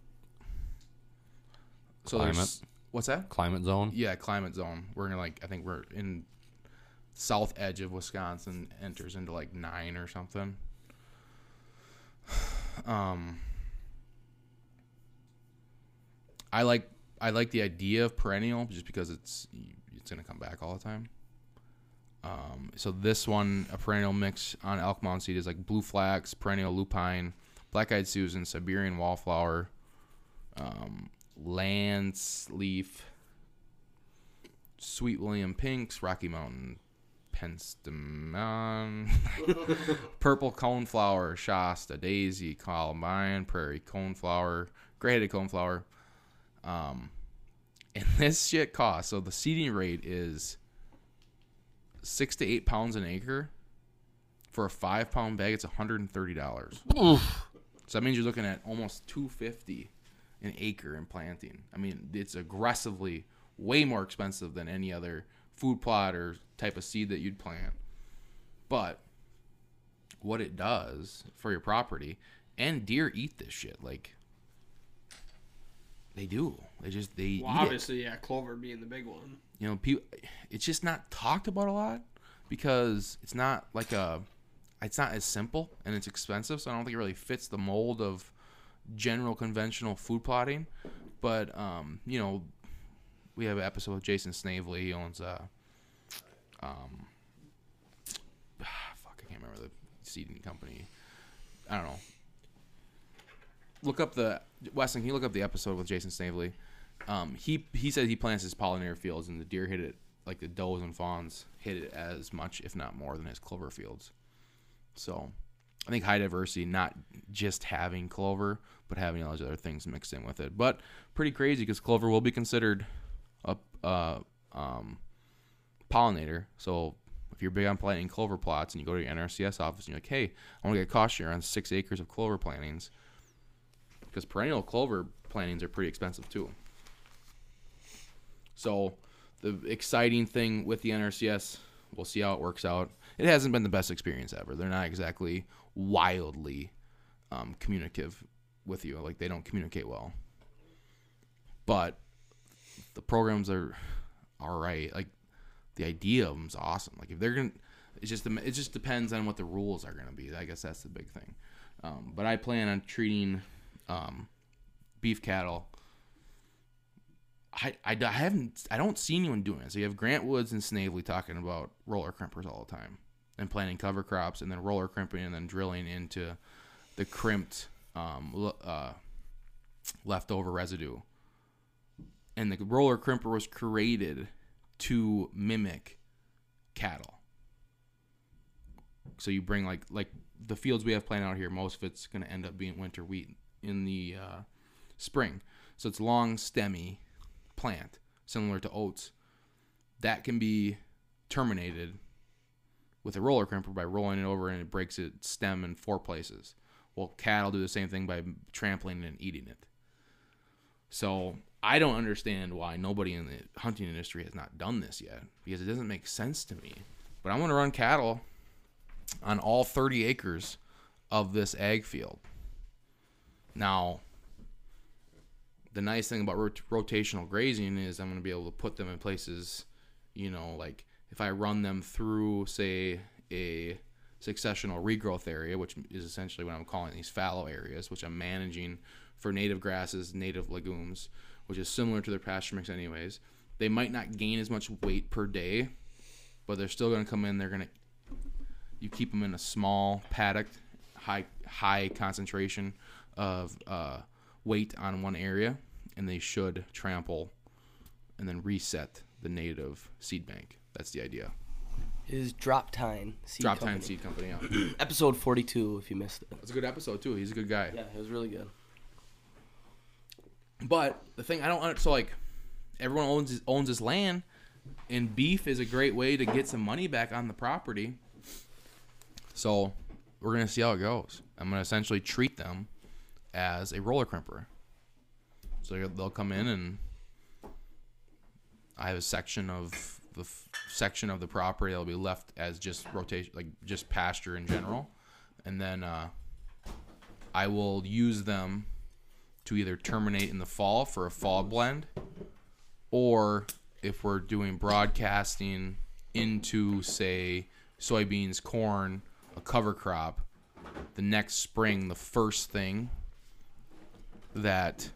so Climate. What's that? Climate zone. Yeah, climate zone. We're gonna like I think we're in south edge of Wisconsin enters into like nine or something. Um I like I like the idea of perennial just because it's it's gonna come back all the time. Um, so this one, a perennial mix on elk mound seed is like blue flax, perennial lupine, black-eyed Susan, Siberian wallflower, um, lance leaf, sweet William pinks, Rocky Mountain penstemon, purple coneflower, Shasta, daisy, columbine, prairie coneflower, gray-headed coneflower. Um, and this shit costs. So the seeding rate is six to eight pounds an acre. For a five pound bag, it's hundred and thirty dollars. So that means you're looking at almost two fifty an acre in planting. I mean, it's aggressively way more expensive than any other food plot or type of seed that you'd plant. But what it does for your property. And deer eat this shit. Like they do. They just they Well, eat it. obviously, yeah, clover being the big one. You know, people. It's just not talked about a lot because it's not like a. It's not as simple and it's expensive, so I don't think it really fits the mold of general conventional food plotting. But um, you know, we have an episode with Jason Snavely. He owns uh, um, fuck, I can't remember the seeding company. I don't know. Look up the Weston. Can you look up the episode with Jason Snavely? Um, he he said he plants his pollinator fields, and the deer hit it like the does and fawns hit it as much, if not more, than his clover fields. So, I think high diversity, not just having clover, but having all those other things mixed in with it. But pretty crazy because clover will be considered a uh, um, pollinator. So if you're big on planting clover plots and you go to your NRCS office and you're like, hey, I want to get a cost share on six acres of clover plantings, because perennial clover plantings are pretty expensive too. So the exciting thing with the NRCS, we'll see how it works out. It hasn't been the best experience ever. They're not exactly wildly um, communicative with you. Like they don't communicate well. But the programs are all right. Like the idea of them's awesome. Like if they're gonna, it just it just depends on what the rules are gonna be. I guess that's the big thing. Um, but I plan on treating um, beef cattle. I, I, I haven't I don't see anyone doing it. So you have Grant Woods and Snavely talking about roller crimpers all the time, and planting cover crops, and then roller crimping, and then drilling into the crimped um, uh, leftover residue. And the roller crimper was created to mimic cattle. So you bring like like the fields we have planted out here. Most of it's going to end up being winter wheat in the uh, spring. So it's long stemmy plant, similar to oats. That can be terminated with a roller crimper by rolling it over and it breaks its stem in four places. Well, cattle do the same thing by trampling and eating it. So I don't understand why nobody in the hunting industry has not done this yet because it doesn't make sense to me. But I'm going to run cattle on all 30 acres of this ag field. Now, the nice thing about rot- rotational grazing is I'm going to be able to put them in places, you know, like if I run them through, say, a successional regrowth area, which is essentially what I'm calling these fallow areas, which I'm managing for native grasses, native legumes, which is similar to their pasture mix, anyways. They might not gain as much weight per day, but they're still going to come in. They're going to you keep them in a small paddock, high high concentration of uh, weight on one area, and they should trample and then reset the native seed bank. That's the idea. Is Drop Tine Seed Drop Company. tine seed company. Yeah, Episode 42, if you missed it. that's a good episode too. He's a good guy. Yeah, it was really good. But the thing I don't so like everyone owns his, owns his land, and beef is a great way to get some money back on the property. So we're gonna see how it goes. I'm gonna essentially treat them as a roller crimper. So they'll come in and I have a section of the f- section of the property that'll be left as just rotation, like just pasture in general, and then uh, I will use them to either terminate in the fall for a fall blend, or if we're doing broadcasting into say soybeans, corn, a cover crop, the next spring, the first thing that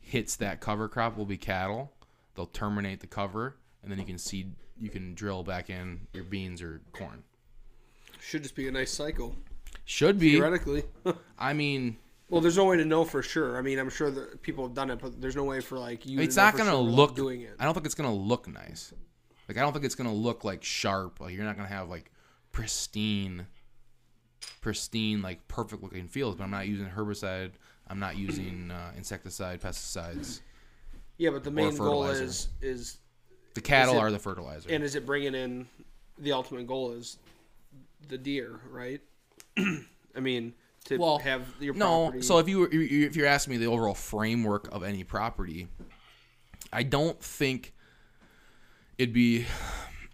hits that cover crop will be cattle. They'll terminate the cover, and then you can seed, you can drill back in your beans or corn. Should just be a nice cycle, Should be. theoretically. I mean, well, there's no way to know for sure. I mean, I'm sure that people have done it, but there's no way for like you. it's to not gonna sure look. doing it. I don't think it's gonna look nice. Like I don't think it's gonna look like sharp. Like you're not gonna have like pristine, pristine like perfect looking fields. But I'm not using herbicide. I'm not using uh, insecticide, pesticides. Yeah, but the main goal is is The cattle it- are the fertilizer. and is it bringing in the ultimate goal is the deer, right? I mean, to well, have your no. property. So if you were- if you're asking me the overall framework of any property, I don't think it'd be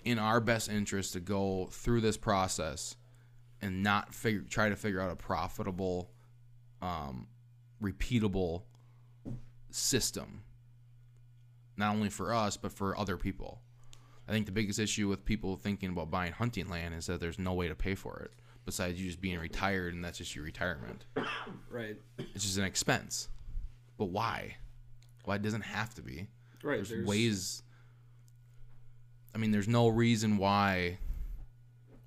in our best interest to go through this process and not figure try to figure out a profitable, um, repeatable system. Not only for us, but for other people. I think the biggest issue with people thinking about buying hunting land is that there's no way to pay for it besides you just being retired and that's just your retirement. Right. It's just an expense. But why? Why it doesn't have to be. Right. There's, There's, ways. I mean, there's no reason why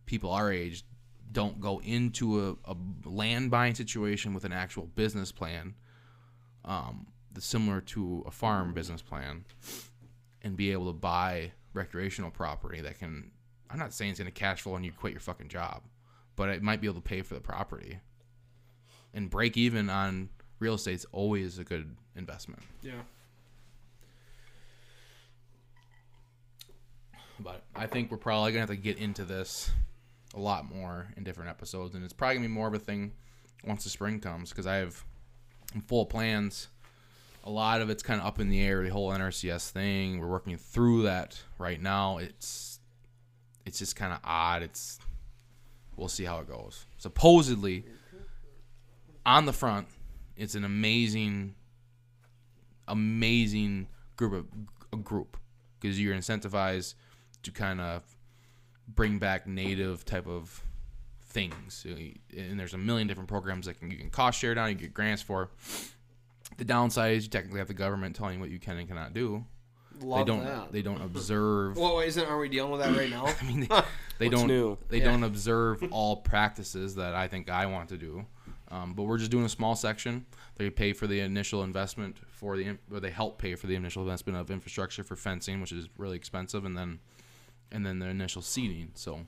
people our age don't go into a, a land buying situation with an actual business plan, um, similar to a farm business plan, and be able to buy recreational property that can. I'm not saying it's going to cash flow and you quit your fucking job, but it might be able to pay for the property. And break even on real estate's always a good investment. Yeah. but I think we're probably gonna have to get into this a lot more in different episodes, and it's probably gonna be more of a thing once the spring comes because I have full plans. A lot of it's kind of up in the air. The whole NRCS thing, we're working through that right now. It's it's just kind of odd. It's we'll see how it goes. Supposedly, on the front, it's an amazing, amazing group of a group because you're incentivized to kind of bring back native type of things. And there's a million different programs that can you can cost share down, you get grants for. The downside is you technically have the government telling you what you can and cannot do. Love they don't that. they don't observe Well, isn't are we dealing with that right now? I mean, they, they don't new? they Yeah. don't observe all practices that I think I want to do. Um, but we're just doing a small section. They pay for the initial investment for the, in- or they help pay for the initial investment of infrastructure for fencing, which is really expensive, and then, and then the initial seeding. So,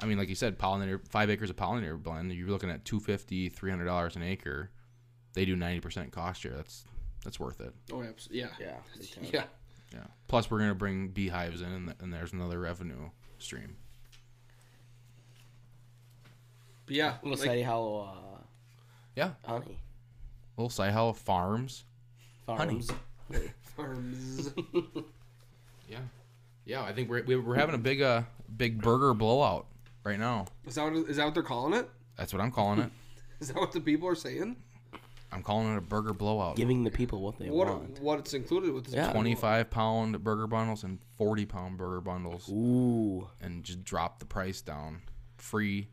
I mean, like you said, pollinator five acres of pollinator blend. You're looking at 250 300 dollars an acre. They do 90 percent cost share. That's that's worth it. oh, absolutely. Yeah. Yeah. Yeah. Yeah. Plus, we're gonna bring beehives in, and, th- and there's another revenue stream. But yeah. Little like- Sadie Hollow uh, Yeah. honey Little Sci Farms. Honey. farms. farms. Yeah, yeah. I think we're we- we're having a big uh big burger blowout right now. is that what, is that what they're calling it? That's what I'm calling it. Is that what the people are saying? I'm calling it a burger blowout. Giving the people what they What want. what it's included with this? Yeah. 25 pound burger bundles and 40 pound burger bundles, Ooh. and just drop the price down. Free,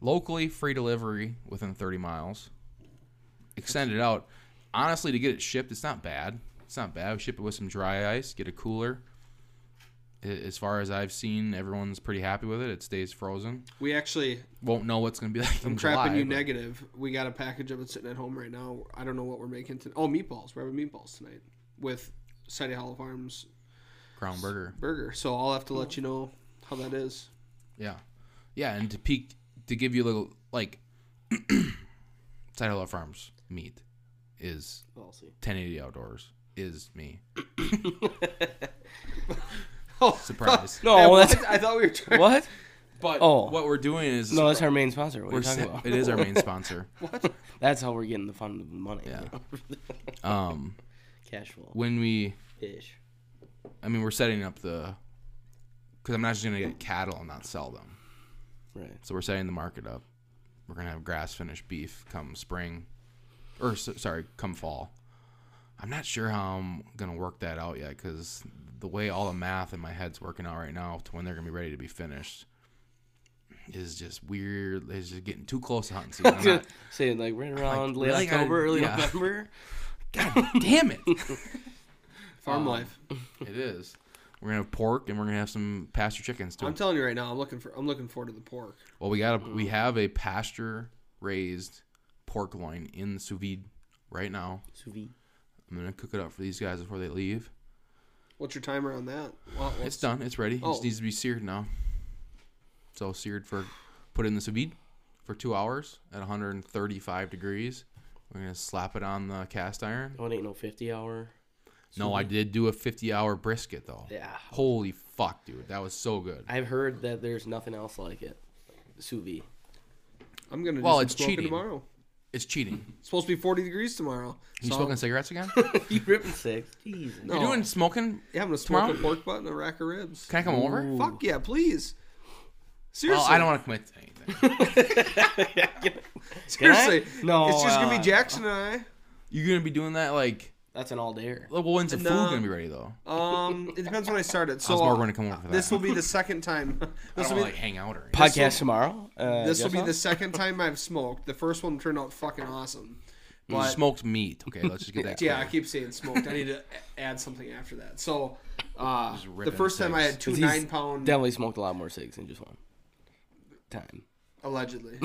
locally free delivery within 30 miles. Extend it out. Honestly, to get it shipped, it's not bad. It's not bad. We ship it with some dry ice. Get a cooler. As far as I've seen, everyone's pretty happy with it. It stays frozen. We actually, Won't know what's gonna be like. I'm in crapping July, you but- negative. We got a package of it sitting at home right now. I don't know what we're making. To, oh, meatballs. We're having meatballs tonight with Sadie Hollow Farms Crown Burger. burger. So I'll have to let you know how that is. Yeah, yeah, and to peak to give you a little like Side Hello Farms meat is We'll see. 1080 Outdoors is me. Oh, Surprise. No, Hey, that's what? I thought we were trying. what? But Oh. what we're doing is No, that's our main sponsor. What are we're you talking se- about? it is our main sponsor. What? That's how we're getting the fun of the money. Yeah. Um, Cash flow. when we, Ish. I mean, we're setting up the because I'm not just gonna get cattle and not sell them. Right. So we're setting the market up. We're gonna have grass finished beef come spring, or s- sorry, come fall. I'm not sure how I'm gonna work that out yet because the way all the math in my head's working out right now to when they're gonna be ready to be finished is just weird. It's just getting too close to hunting season. I'm not- Saying like right around late really October, early yeah. November. God damn it! Farm Um, life. it is. We're gonna have pork and we're gonna have some pasture chickens too. I'm telling you right now. I'm looking for. I'm looking forward to the pork. Well, we got a, we have a pasture raised pork loin in the sous vide right now. Sous vide. I'm gonna cook it up for these guys before they leave. What's your timer on that? Well, It's what's- done. It's ready. It Oh. just needs to be seared now. So seared for put in the sous vide for two hours at 135 degrees. We're gonna slap it on the cast iron. Oh, it ain't no 50 hour. No, I did do a 50 hour brisket though. Yeah. Holy fuck, dude, that was so good. I've heard that there's nothing else like it. Sous vide. I'm gonna. Do Well, some it's smoking cheating. tomorrow. It's cheating. It's supposed to be 40 degrees tomorrow. You So smoking cigarettes again? you ripping six? Jesus. No. You doing smoking? Yeah, I'm gonna smoke tomorrow? a pork butt and a rack of ribs. Can I come over? Fuck yeah, please. Seriously, Well, I don't want to commit to anything. Seriously, No, it's just gonna uh, be Jackson and I. You're gonna be doing that like. That's an all dayer. Well, when's the food No. gonna be ready though? Um, it depends when I started. So How's Mark gonna come over for that? this will be the second time. I This don't will wanna, be like hang out or anything. Podcast tomorrow. Uh, this will be what? the second time I've smoked. The first one turned out fucking awesome. But smoked meat. Okay, let's just get that. yeah, I clear. keep saying smoked. I need to a- add something after that. So uh, Just the ripping first time I cigs. had two he's nine pound Definitely smoked a lot more cigs than just one time. allegedly.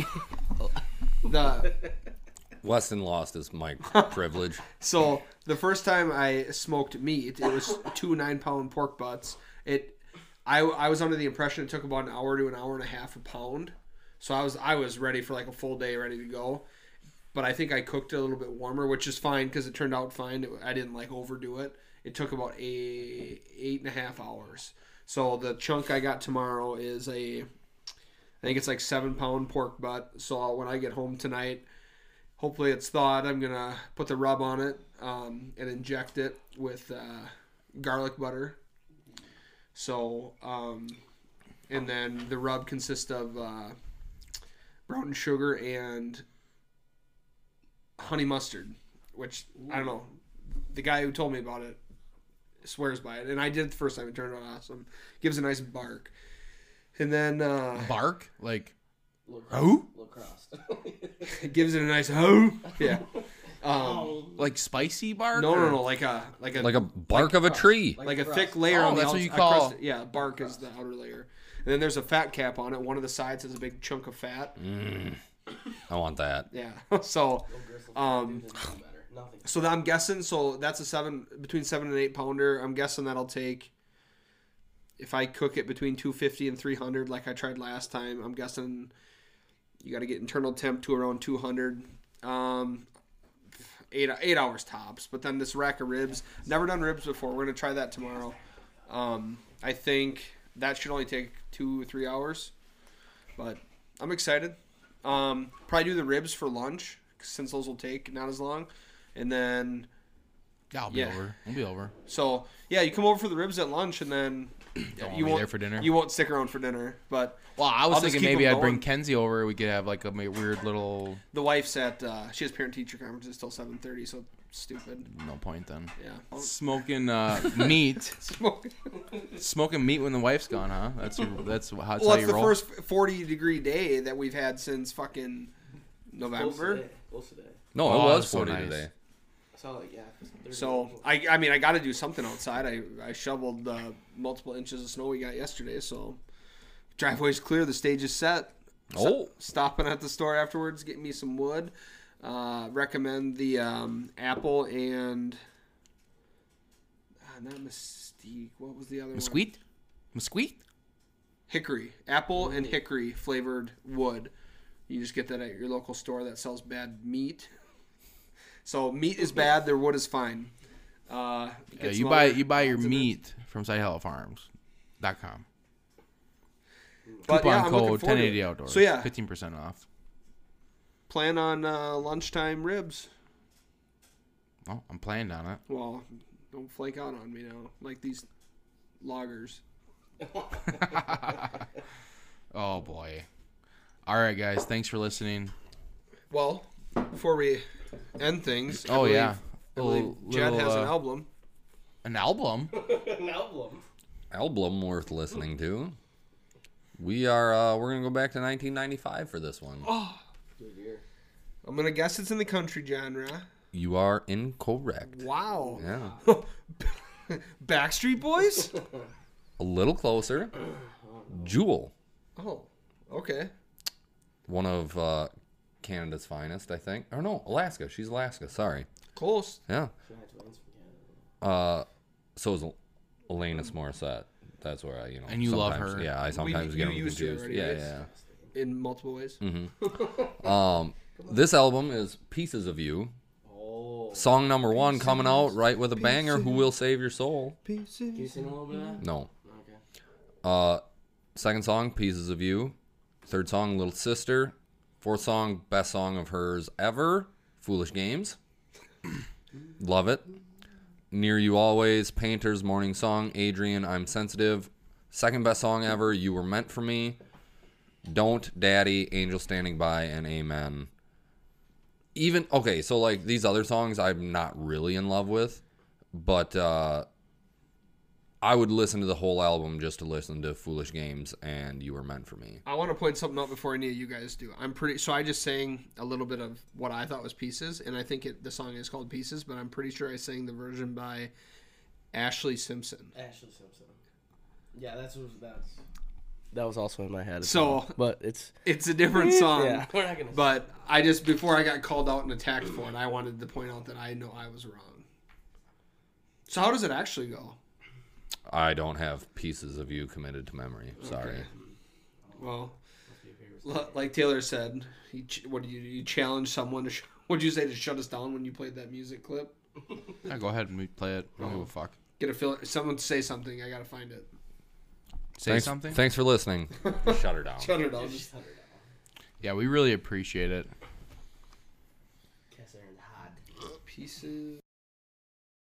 the Weston lost his mic privilege. So the first time I smoked meat, it was two nine pound pork butts. It, I, I was under the impression it took about an hour to an hour and a half a pound. So I was I was ready for like a full day, ready to go. But I think I cooked it a little bit warmer, which is fine because it turned out fine. It- I didn't like overdo it. It took about a eight and a half hours. So the chunk I got tomorrow is a, I think it's like seven pound pork butt. So when I get home tonight, hopefully it's thawed. I'm gonna put the rub on it um, and inject it with uh, garlic butter. So, um, and then the rub consists of uh, brown sugar and honey mustard, which I don't know. The guy who told me about it swears by it, and I did the first time. It turned out awesome. Gives a nice bark, and then uh, bark like. Who? it gives it a nice oh yeah. Um, Like spicy bark? no, or- no, no, like a like a Like a bark of a tree. like a thick layer Oh, on the that's what outs- you a call- crust- yeah bark is the outer layer. And then there's a fat cap on it. One of the sides has a big chunk of fat. I want that. yeah. So um so i'm guessing so that's a seven between seven and eight pounder. I'm guessing that'll take if i cook it between 250 and 300 like i tried last time i'm guessing you got to get internal temp to around 200 um eight eight hours tops but then this rack of ribs never done ribs before we're gonna try that tomorrow um i think that should only take two or three hours but i'm excited um probably do the ribs for lunch since those will take not as long and then Yeah, I'll be Yeah. over. I'll be over. so yeah you come over for the ribs at lunch and then want you me won't there for dinner? you won't stick around for dinner but Well, I was I'll thinking maybe I'd bring going. Kenzie over. We could have like a weird little. the wife's at uh she has parent teacher conferences till 7.30 so stupid No point then. yeah Smoking uh, meat, Smoke. smoking meat when the wife's gone, huh? That's your, that's how, that's Well, how that's you the roll. first 40 degree day that we've had since fucking November. Close today. No, Oh, it was that's so 40 nice. today. So yeah. So I, I mean, I got to do something outside. I, I shoveled uh, multiple inches of snow we got yesterday. So driveway's clear. The stage is set. Oh. stopping at the store afterwards, getting me some wood. Uh, recommend the um, apple and uh, not Mystique. What was the other one? Mesquite, mesquite. hickory, apple and hickory flavored wood. You just get that at your local store that sells bad meat. So meat is bad, their wood is fine. Uh, Yeah, you buy you buy your odds in there. meat from SideHellFarms.com. But Coupon yeah, code 1080 outdoors. So yeah, fifteen percent off. plan on uh, lunchtime ribs. Oh, I'm planned on it. Well, don't flake out on me now, like these loggers. Oh boy. All right, guys. Thanks for listening. Well, before we end things, I Oh, believe- yeah. I believe Little- Jed little, has an uh, album. An album. An album. Album worth listening to. We are uh we're going to go back to 1995 for this one. Oh, Good year. I'm gonna guess it's in the country genre. You are incorrect. Wow. Yeah. Backstreet Boys? A little closer. Jewel, oh, okay. one of uh Canada's finest, I think. Or no, Alaska. She's Alaska. Sorry. Close. Yeah. Uh, so is Alanis Morissette. That's where I, you know. And you love sometimes- her. Yeah, I sometimes you get them used to confused. already, Yeah, yes. yeah. In multiple ways. Mm-hmm. Um, this album is "Pieces of You." Oh. Song number one coming out right with a banger. Who will save your soul? Can you sing a little bit of that? No. Okay. Uh, second song, "Pieces of You." Third song, "Little Sister." Fourth song, best song of hers ever, "Foolish Games." Love it. Near You Always, Painter's Morning Song, Adrian, I'm Sensitive. Second best song ever, You Were Meant for Me. Don't Daddy, Angel Standing By, and Amen. Even okay, so like these other songs I'm not really in love with, but uh I would listen to the whole album just to listen to Foolish Games and You Were Meant for Me. I want to point something out before any of you guys do. I'm pretty so I just sang a little bit of what I thought was Pieces, and I think it, the song is called Pieces, but I'm pretty sure I sang the version by Ashlee Simpson. Ashlee Simpson. Yeah, that's what that's. That was also in my head. So- well. but it's It's a different song. yeah. We're not gonna. But I just before I got called out and attacked for it, I wanted to point out that I know I was wrong. So how does it actually go? I don't have pieces of you committed to memory. Sorry. Okay. Well, like Taylor said, he ch- what do you you challenge someone to? Sh- what did you say to shut us down when you played that music clip? Yeah, go ahead and we play it. I don't give a oh. fuck. Get a feel. Someone say something. I gotta find it. Say thanks, something. Thanks for listening. Shut her down. Shut it down. Just- Yeah, we really appreciate it. Cast iron hot. Pieces.